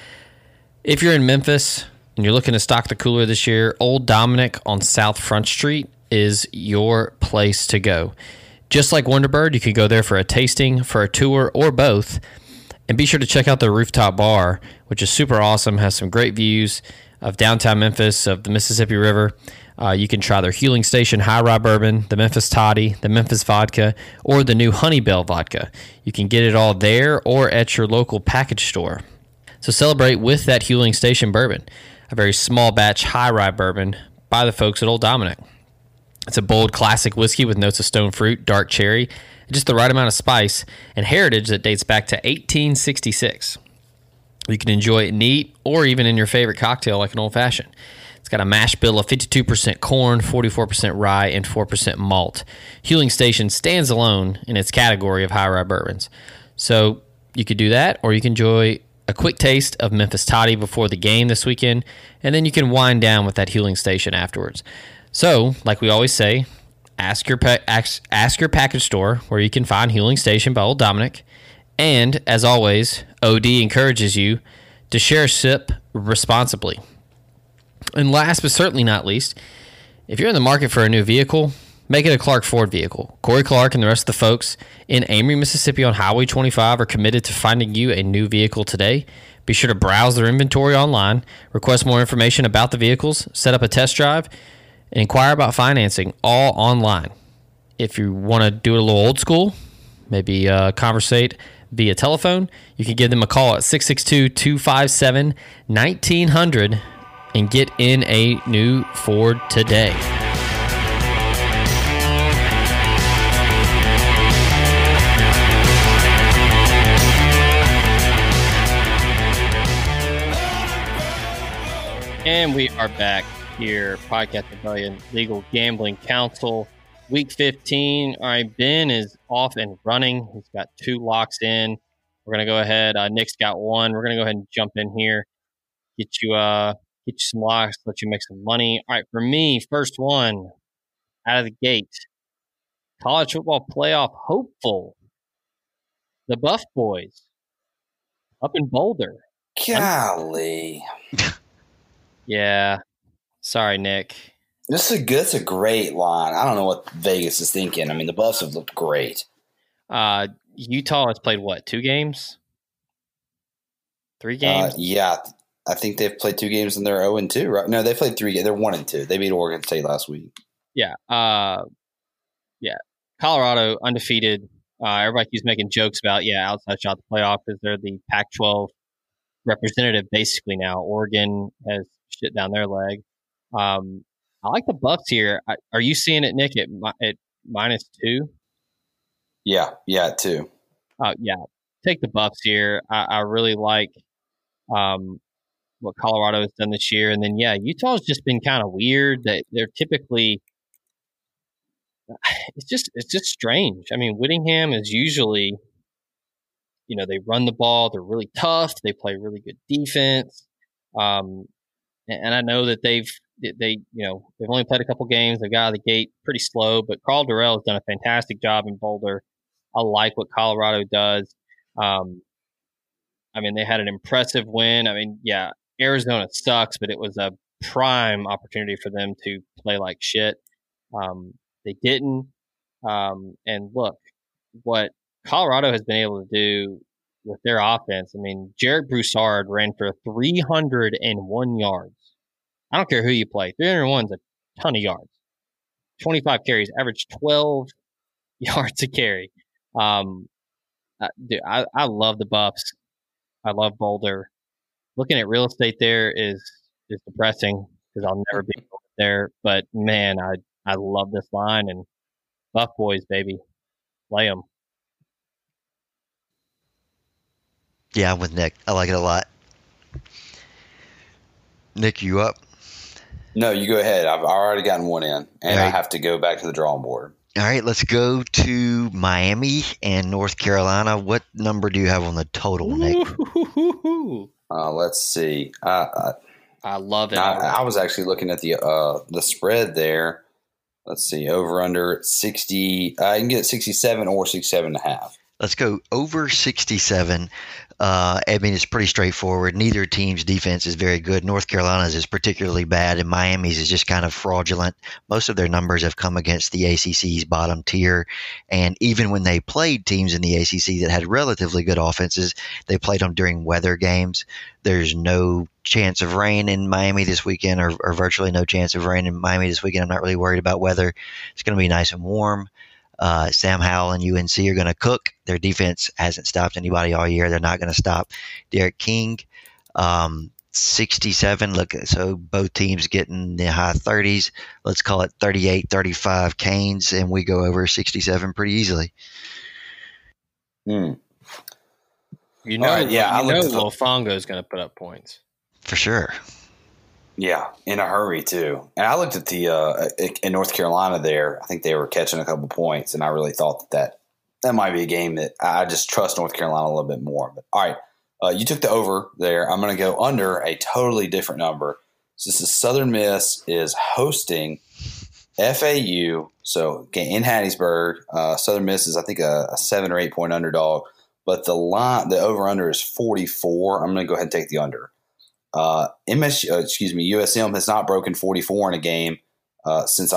if you're in Memphis and you're looking to stock the cooler this year, Old Dominick on South Front Street is your place to go. Just like Wonderbird, you can go there for a tasting, for a tour, or both. And be sure to check out the rooftop bar, which is super awesome, has some great views of downtown Memphis, of the Mississippi River. Uh, you can try their Huling Station High Rye Bourbon, the Memphis Toddy, the Memphis Vodka, or the new Honey Bell Vodka. You can get it all there or at your local package store. So celebrate with that Huling Station bourbon, a very small batch high rye bourbon by the folks at Old Dominick. It's a bold classic whiskey with notes of stone fruit, dark cherry, just the right amount of spice, and heritage that dates back to 1866. You can enjoy it neat or even in your favorite cocktail like an old fashioned. It's got a mash bill of 52% corn, 44% rye, and 4% malt. Huling Station stands alone in its category of high rye bourbons. So you could do that, or you can enjoy a quick taste of Memphis Toddy before the game this weekend, and then you can wind down with that Huling Station afterwards. So, like we always say, ask your pa- ask, ask your package store where you can find Huling Station by Old Dominick. And as always, OD encourages you to share sip responsibly. And last but certainly not least, if you're in the market for a new vehicle, make it a Clark Ford vehicle. Corey Clark and the rest of the folks in Amory, Mississippi on Highway 25 are committed to finding you a new vehicle today. Be sure to browse their inventory online, request more information about the vehicles, set up a test drive, and inquire about financing all online. If you want to do it a little old school, maybe uh, conversate via telephone, you can give them a call at 662 257 1900 and get in a new Ford today. And we are back here, Podcast Rebellion Legal Gambling Council, week 15. All right, Ben is off and running. He's got two locks in. We're going to go ahead. Uh, Nick's got one. We're going to go ahead and jump in here, get you, uh, get you some locks, let you make some money. All right, for me, first one out of the gate college football playoff hopeful. The Buff Boys up in Boulder. Golly. Yeah. Sorry, Nick. This is a good, it's a great line. I don't know what Vegas is thinking. I mean, the Buffs have looked great. Uh, Utah has played what, two games? Three Uh, games? yeah, I think they've played two games and they're zero and two. Right? No, they played three. games. They're one and two. They beat Oregon State last week. yeah. Uh, yeah. Colorado undefeated. Uh, everybody keeps making jokes about, yeah, outside shot the playoff because they're the Pac 12 representative basically now. Oregon has shit down their leg. Um, I like the Bucks here. I, are you seeing it, Nick, at, at minus two? Yeah, yeah, two. Uh, yeah, take the Bucks here. I, I really like um, what Colorado has done this year, and then yeah, Utah's just been kind of weird. That they're typically it's just it's just strange. I mean, Whittingham is usually, you know, they run the ball. They're really tough. They play really good defense. Um, and, and I know that they've they you know they've only played a couple games. They've got out of the gate pretty slow, but Karl Dorrell has done a fantastic job in Boulder. I like what Colorado does. Um, I mean, they had an impressive win. I mean, yeah, Arizona sucks, but it was a prime opportunity for them to play like shit. Um, they didn't. Um, and look, what Colorado has been able to do with their offense. I mean, Jarek Broussard ran for 301 yards. I don't care who you play. 301 is a ton of yards. 25 carries, average 12 yards a carry. Um, uh, dude, I, I love the Buffs. I love Boulder. Looking at real estate there is is depressing because I'll never be there. But man, I I love this line and Buff boys, baby, play them. Yeah, I'm with Nick. I like it a lot. Nick, you up? No, you go ahead. I've already gotten one in, and I have to go back to the drawing board. All right, let's go to Miami and North Carolina. What number do you have on the total, Nick? Uh, let's see. Uh, I, I love it. I, I was actually looking at the uh, the spread there. Let's see, over under sixty. I can get sixty seven or sixty seven and a half. Let's go over 67. Uh, I mean, it's pretty straightforward. Neither team's defense is very good. North Carolina's is particularly bad, and Miami's is just kind of fraudulent. Most of their numbers have come against the ACC's bottom tier. And even when they played teams in the ACC that had relatively good offenses, they played them during weather games. There's no chance of rain in Miami this weekend, or, or virtually no chance of rain in Miami this weekend. I'm not really worried about weather. It's going to be nice and warm. Uh, Sam Howell and UNC are going to cook. Their defense hasn't stopped anybody all year. They're not going to stop D'Eriq King. Um, 67. Look, so both teams getting the high 30s. Let's call it 38 35 Canes, and we go over 67 pretty easily. Hmm. You know, All right, yeah, I know, looked at the- Lofongo is going to put up points. For sure. Yeah, in a hurry too. And I looked at the uh, in North Carolina there. I think they were catching a couple points, and I really thought that that, that might be a game that I just trust North Carolina a little bit more. But all right, Uh, you took the over there. I'm going to go under a totally different number. So this is Southern Miss is hosting FAU. So in Hattiesburg, uh, Southern Miss is I think a, a, seven or eight point underdog, but the line the over under is 44. I'm going to go ahead and take the under. Uh, MS, uh, excuse me, USM has not broken 44 in a game uh, since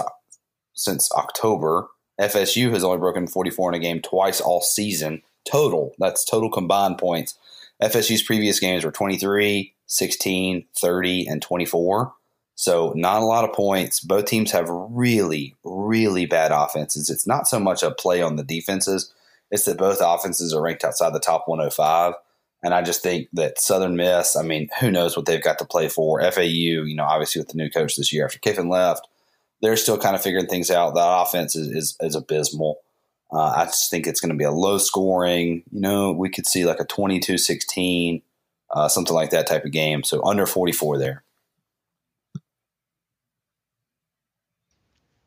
since October. FSU has only broken 44 in a game twice all season total. That's total combined points. FSU's previous games were 23, 16, 30, and 24. So not a lot of points. Both teams have really, really bad offenses. It's not so much a play on the defenses. It's that both offenses are ranked outside the top 105. And I just think that Southern Miss, I mean, who knows what they've got to play for. FAU, you know, obviously with the new coach this year after Kiffin left, they're still kind of figuring things out. That offense is, is, is abysmal. Uh, I just think it's going to be a low scoring. You know, we could see like a 22 16, uh, something like that type of game. So under 44 there.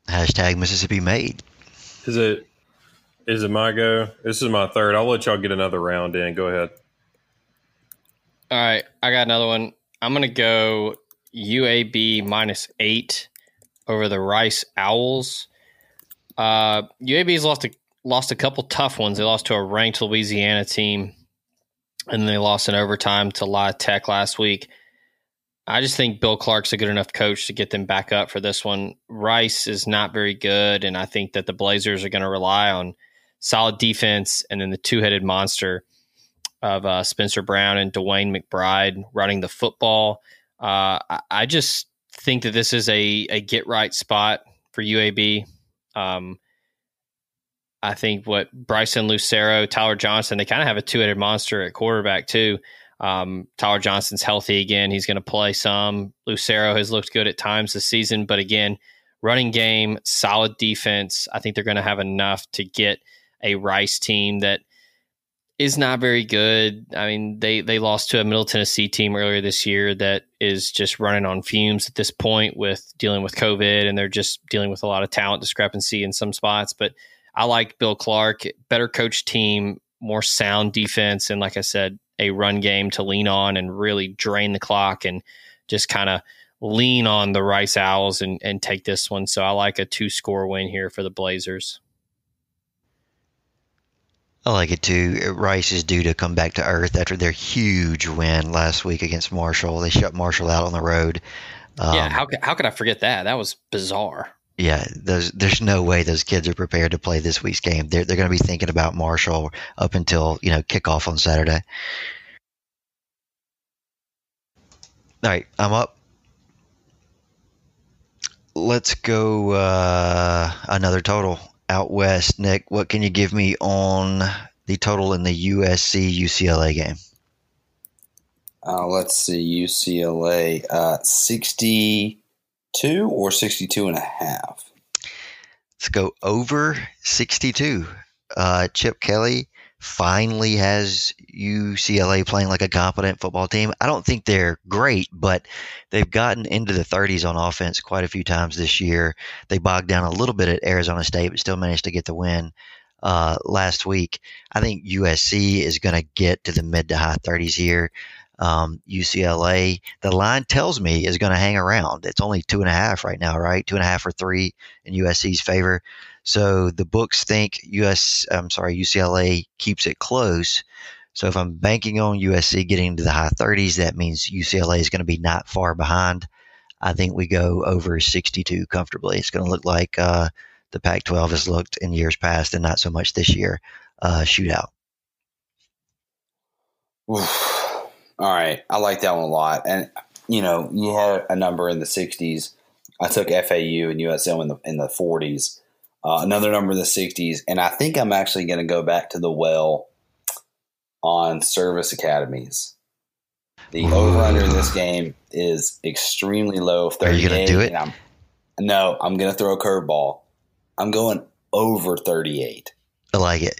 Hashtag Mississippi made. Is it? Is it my go? This is my third. I'll let y'all get another round in. Go ahead. All right, I got another one. I'm gonna go UAB minus eight over the Rice Owls. Uh, UAB's lost a lost a couple tough ones. They lost to a ranked Louisiana team, and they lost in overtime to La Tech last week. I just think Bill Clark's a good enough coach to get them back up for this one. Rice is not very good, and I think that the Blazers are going to rely on solid defense and then the two headed monster of uh, Spencer Brown and DeWayne McBride running the football. Uh, I just think that this is a, a get right spot for UAB. Um, I think what Bryson Lucero, Tyler Johnston, they kind of have a two headed monster at quarterback too. Um, Tyler Johnston's healthy again. He's going to play some. Lucero has looked good at times this season, but again, running game, solid defense. I think they're going to have enough to get a Rice team that is not very good. I mean, they they lost to a Middle Tennessee team earlier this year that is just running on fumes at this point with dealing with COVID, and they're just dealing with a lot of talent discrepancy in some spots. But I like Bill Clark, better coach team, more sound defense, and like I said, a run game to lean on and really drain the clock and just kind of lean on the Rice Owls and, and take this one. So I like a two score win here for the Blazers. I like it too. Rice is due to come back to earth after their huge win last week against Marshall. They shut Marshall out on the road. Um, yeah, how, how could I forget that? That was bizarre yeah, there's there's no way those kids are prepared to play this week's game. They're they're going to be thinking about Marshall up until you know kickoff on Saturday. All right, I'm up. Let's go uh, another total out west. Nick, what can you give me on the total in the USC UCLA game? Uh, let's see, UCLA uh, sixty two or 62 and a half? Let's go over 62. Uh, Chip Kelly finally has UCLA playing like a competent football team. I don't think they're great, but they've gotten into the 30s on offense quite a few times this year. They bogged down a little bit at Arizona State, but still managed to get the win uh, last week. I think USC is going to get to the mid to high 30s here um, UCLA. The line tells me is going to hang around. It's only two and a half right now, right? Two and a half or three in USC's favor. So the books think US. I'm sorry, UCLA keeps it close. So if I'm banking on USC getting into the high 30s, that means UCLA is going to be not far behind. I think we go over 62 comfortably. It's going to look like uh, the Pac-12 has looked in years past, and not so much this year. Uh, shootout. Oof. All right, I like that one a lot. And you know, you had a number in the '60s. I took FAU and USM in the in the 40s. Uh, another number in the 60s, and I think I'm actually going to go back to the well on service academies. The over under in this game is extremely low. Are you going to do it? I'm, no, I'm going to throw a curveball. I'm going over 38. I like it.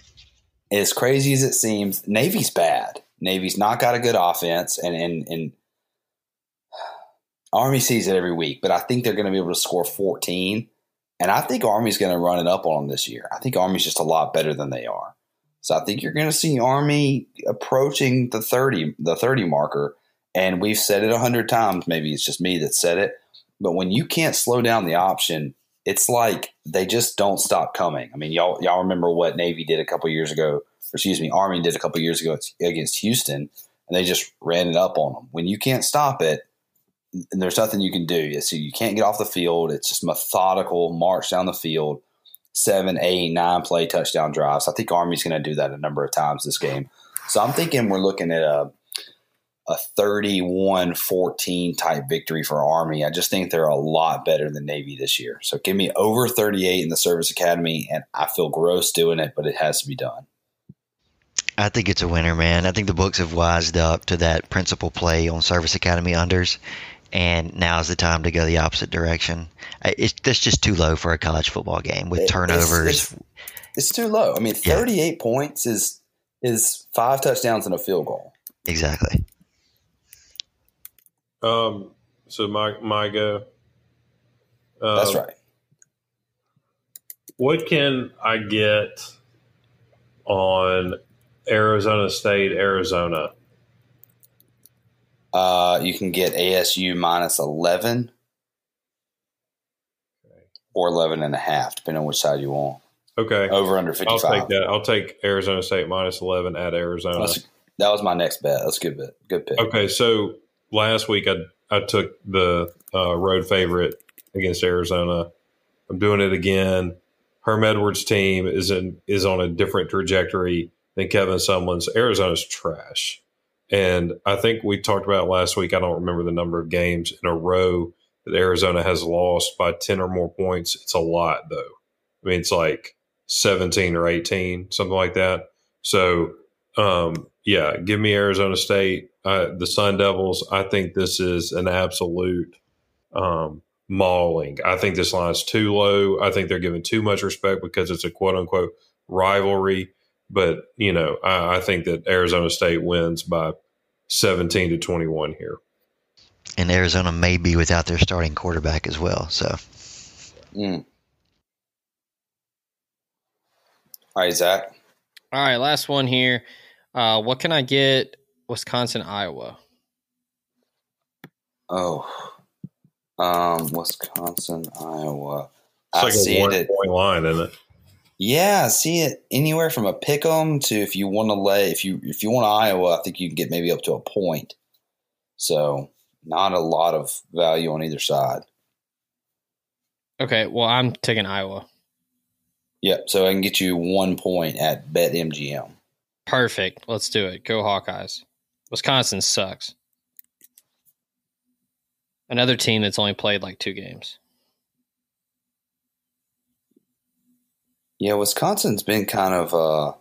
As crazy as it seems, Navy's bad. Navy's not got a good offense, and and and Army sees it every week, but I think they're going to be able to score 14. And I think Army's going to run it up on them this year. I think Army's just a lot better than they are. So I think you're going to see Army approaching the 30 the 30 marker. And we've said it a hundred times. Maybe it's just me that said it. But when you can't slow down the option, it's like they just don't stop coming. I mean, y'all y'all remember what Navy did a couple years ago, excuse me, Army did a couple years ago against Houston, and they just ran it up on them. When you can't stop it, there's nothing you can do. So you can't get off the field. It's just methodical march down the field, seven, eight, nine play touchdown drives. I think Army's going to do that a number of times this game. So I'm thinking we're looking at a a 31-14 type victory for Army. I just think they're a lot better than Navy this year. So give me over 38 in the Service Academy, and I feel gross doing it, but it has to be done. I think it's a winner, man. I think the books have wised up to that principal play on Service Academy unders, and now's the time to go the opposite direction. It's that's just too low for a college football game with turnovers. It's, it's, it's too low. I mean, 38 yeah. points is is five touchdowns and a field goal. Exactly. Um, so my my go. Um, That's right. What can I get on Arizona State, Arizona? Uh, you can get ASU minus 11 or 11 and a half, depending on which side you want. Okay. Over under 55. I'll take that. I'll take Arizona State minus 11 at Arizona. That's, that was my next bet. That's a good bet. Good pick. Okay. So last week I I took the uh, road favorite against Arizona. I'm doing it again. Herm Edwards' team is in, is on a different trajectory than Kevin Sumlin's. Arizona's trash, and I think we talked about last week. I don't remember the number of games in a row that Arizona has lost by ten or more points. It's a lot, though. I mean, it's like seventeen or eighteen, something like that. So um, yeah, give me Arizona State, uh, the Sun Devils. I think this is an absolute um, mauling. I think this line's too low. I think they're giving too much respect because it's a quote unquote rivalry. But you know, I, I think that Arizona State wins by seventeen to twenty-one here. And Arizona may be without their starting quarterback as well. So. Mm. All right, Zach. All right, last one here. Uh, what can I get? Wisconsin, Iowa. Oh, um, Wisconsin, Iowa. It's I like a one point line, isn't it? Yeah, see it anywhere from a pick 'em to if you want to lay if you if you want Iowa, I think you can get maybe up to a point. So not a lot of value on either side. Okay, well I'm taking Iowa. Yep, so I can get you one point at BetMGM. Perfect. Let's do it. Go Hawkeyes. Wisconsin sucks. Another team that's only played like two games. Yeah, Wisconsin's been kind of uh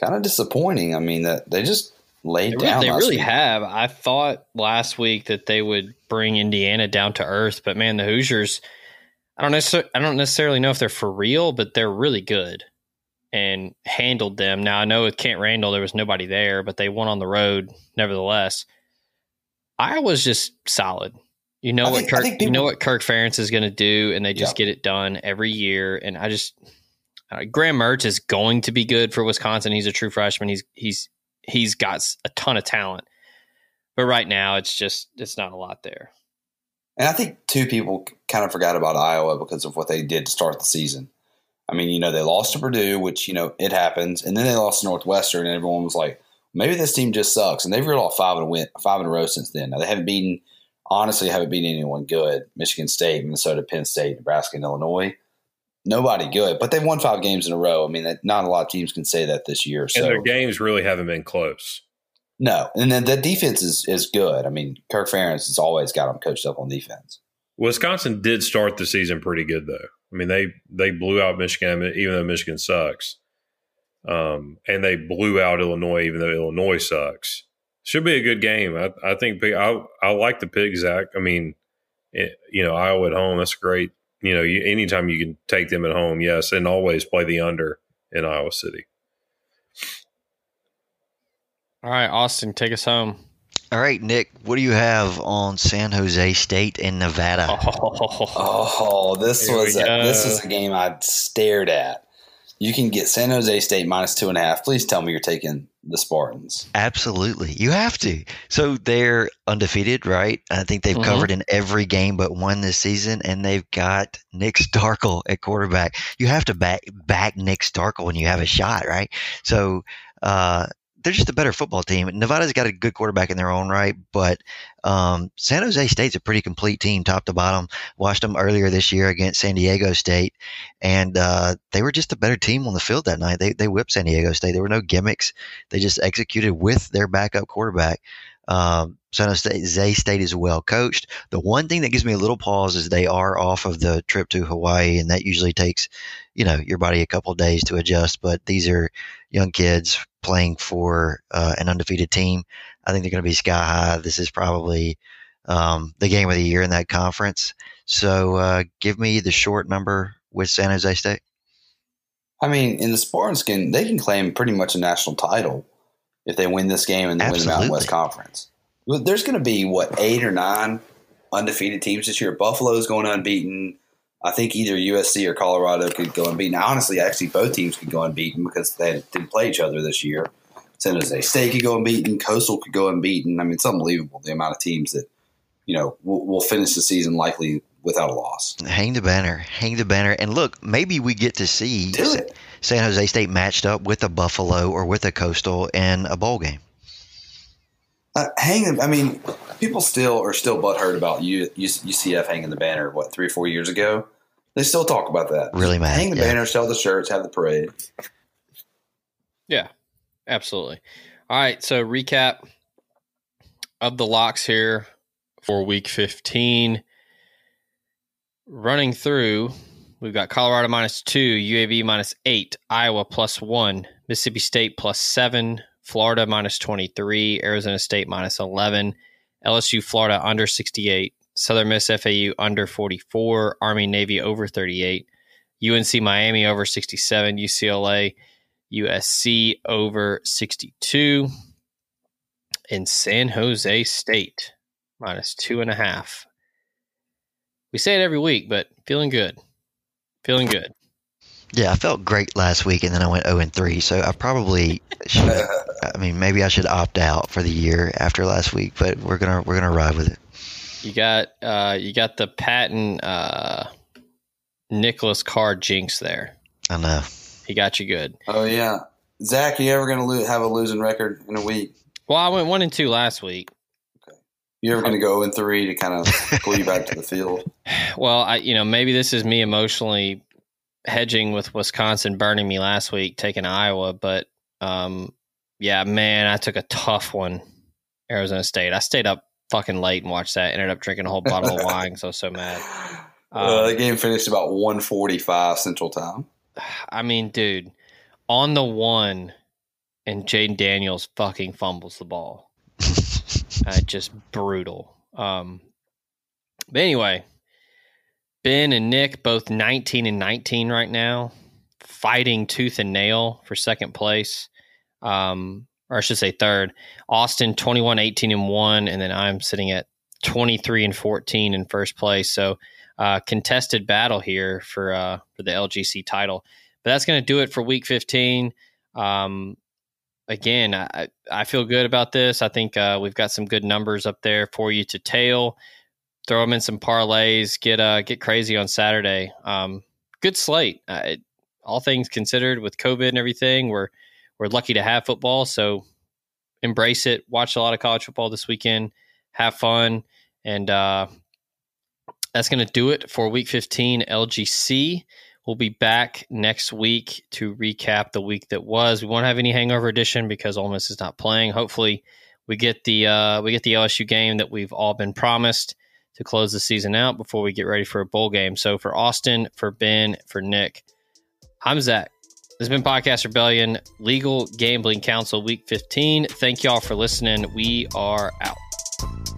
kind of disappointing. I mean that they just laid they down. They really week. have. I thought last week that they would bring Indiana down to earth, but man, the Hoosiers I don't necessarily I don't necessarily know if they're for real, but they're really good and handled them. Now I know with Camp Randall there was nobody there, but they won on the road nevertheless. Iowa's just solid. You know I what think, Kirk people, you know what Kirk Ferentz is going to do, and they just yeah. get it done every year. And I just uh, Graham Mertz is going to be good for Wisconsin. He's a true freshman. He's he's he's got a ton of talent, but right now it's just it's not a lot there. And I think two people kind of forgot about Iowa because of what they did to start the season. I mean, you know, they lost to Purdue, which, you know, it happens. And then they lost to Northwestern, and everyone was like, maybe this team just sucks. And they've reeled off five in a, win, five in a row since then. Now, they haven't beaten, honestly, haven't beaten anyone good Michigan State, Minnesota, Penn State, Nebraska, and Illinois. Nobody good, but they've won five games in a row. I mean, that, not a lot of teams can say that this year. So. And their games really haven't been close. No, and then the defense is is good. I mean, Kirk Ferentz has always got them coached up on defense. Wisconsin did start the season pretty good, though. I mean, they they blew out Michigan, even though Michigan sucks, um, and they blew out Illinois, even though Illinois sucks. Should be a good game. I, I think I I like the pig, Zach. I mean, it, you know, Iowa at home, that's great. You know, you, anytime you can take them at home, yes, and always play the under in Iowa City. All right, Austin, take us home. All right, Nick, what do you have on San Jose State and Nevada? Oh, oh this Here was a, this was a game I stared at. You can get San Jose State minus two and a half. Please tell me you're taking the Spartans. Absolutely. You have to. So they're undefeated, right? I think they've Mhm. covered in every game but one this season, and they've got Nick Starkel at quarterback. You have to back back Nick Starkel when you have a shot, right? So uh, they're just a better football team. Nevada's got a good quarterback in their own right, but um, San Jose State's a pretty complete team, top to bottom. Watched them earlier this year against San Diego State, and uh, they were just a better team on the field that night. They they whipped San Diego State. There were no gimmicks. They just executed with their backup quarterback. Um, San Jose State is well coached. The one thing that gives me a little pause is they are off of the trip to Hawaii, and that usually takes, you know, your body a couple days to adjust. But these are young kids playing for uh, an undefeated team. I think they're going to be sky high. This is probably um, the game of the year in that conference. So uh, give me the short number with San Jose State. I mean, in the Spartans can they can claim pretty much a national title if they win this game and they win the Mountain West Conference. There's going to be what eight or nine undefeated teams this year. Buffalo's going unbeaten. I think either USC or Colorado could go unbeaten. Honestly, actually, both teams could go unbeaten because they didn't play each other this year. San Jose State could go unbeaten. Coastal could go unbeaten. I mean, it's unbelievable the amount of teams that you know will, will finish the season likely without a loss. Hang the banner, hang the banner, and look, maybe we get to see Do it. San Jose State matched up with a Buffalo or with a Coastal in a bowl game. Uh, hang. I mean, people still are still butthurt about U, U, UCF hanging the banner. What three or four years ago? They still talk about that. Really mad, Hang the yeah. banner, sell the shirts, have the parade. Yeah, absolutely. All right, so recap of the locks here for week 15. Running through, we've got Colorado minus two, UAB minus eight, Iowa plus one, Mississippi State plus seven, Florida minus 23, Arizona State minus 11, LSU Florida under 68, Southern Miss FAU under 44, Army Navy over 38, UNC Miami over 67, UCLA USC over 62 and San Jose State minus two and a half. We say it every week, but feeling good. Feeling good. Yeah, I felt great last week, and then I went zero and three. So I probably, should, I mean, maybe I should opt out for the year after last week. But we're gonna we're gonna ride with it. You got uh you got the patent uh Nicholas Card jinx there. I know. He got you good. oh yeah, Zach, you ever going to lo- have a losing record in a week? Well, I went one and two last week. You ever going to go in three to kind of pull you back to the field? Well, I you know maybe this is me emotionally hedging with Wisconsin burning me last week, taking Iowa, but um, yeah, man, I took a tough one. Arizona State. I stayed up fucking late and watched that. Ended up drinking a whole bottle of wine. because I was so mad. Uh, Um, the game finished about one forty-five Central Time. I mean, dude, on the one, and Jayden Daniels fucking fumbles the ball. uh, just brutal. Um, but anyway, Ben and Nick both 19 and 19 right now, fighting tooth and nail for second place. Um, or I should say third. Austin 21, 18 and 1, and then I'm sitting at 23 and 14 in first place. So uh, contested battle here for uh, for the LGC title. But that's going to do it for week 15. Um, again, I, I feel good about this. I think uh, we've got some good numbers up there for you to tail. Throw them in some parlays. Get uh, get crazy on Saturday. Um, good slate. Uh, it, all things considered, with COVID and everything, we're we're lucky to have football. So embrace it. Watch a lot of college football this weekend. Have fun, and uh, that's going to do it for Week 15 LGC. We'll be back next week to recap the week that was. We won't have any hangover edition because Ole Miss is not playing. Hopefully, we get the uh, we get the LSU game that we've all been promised to close the season out before we get ready for a bowl game. So for Austin, for Ben, for Nick, I'm Zach. This has been Podcast Rebellion, Legal Gambling Council Week 15. Thank y'all for listening. We are out.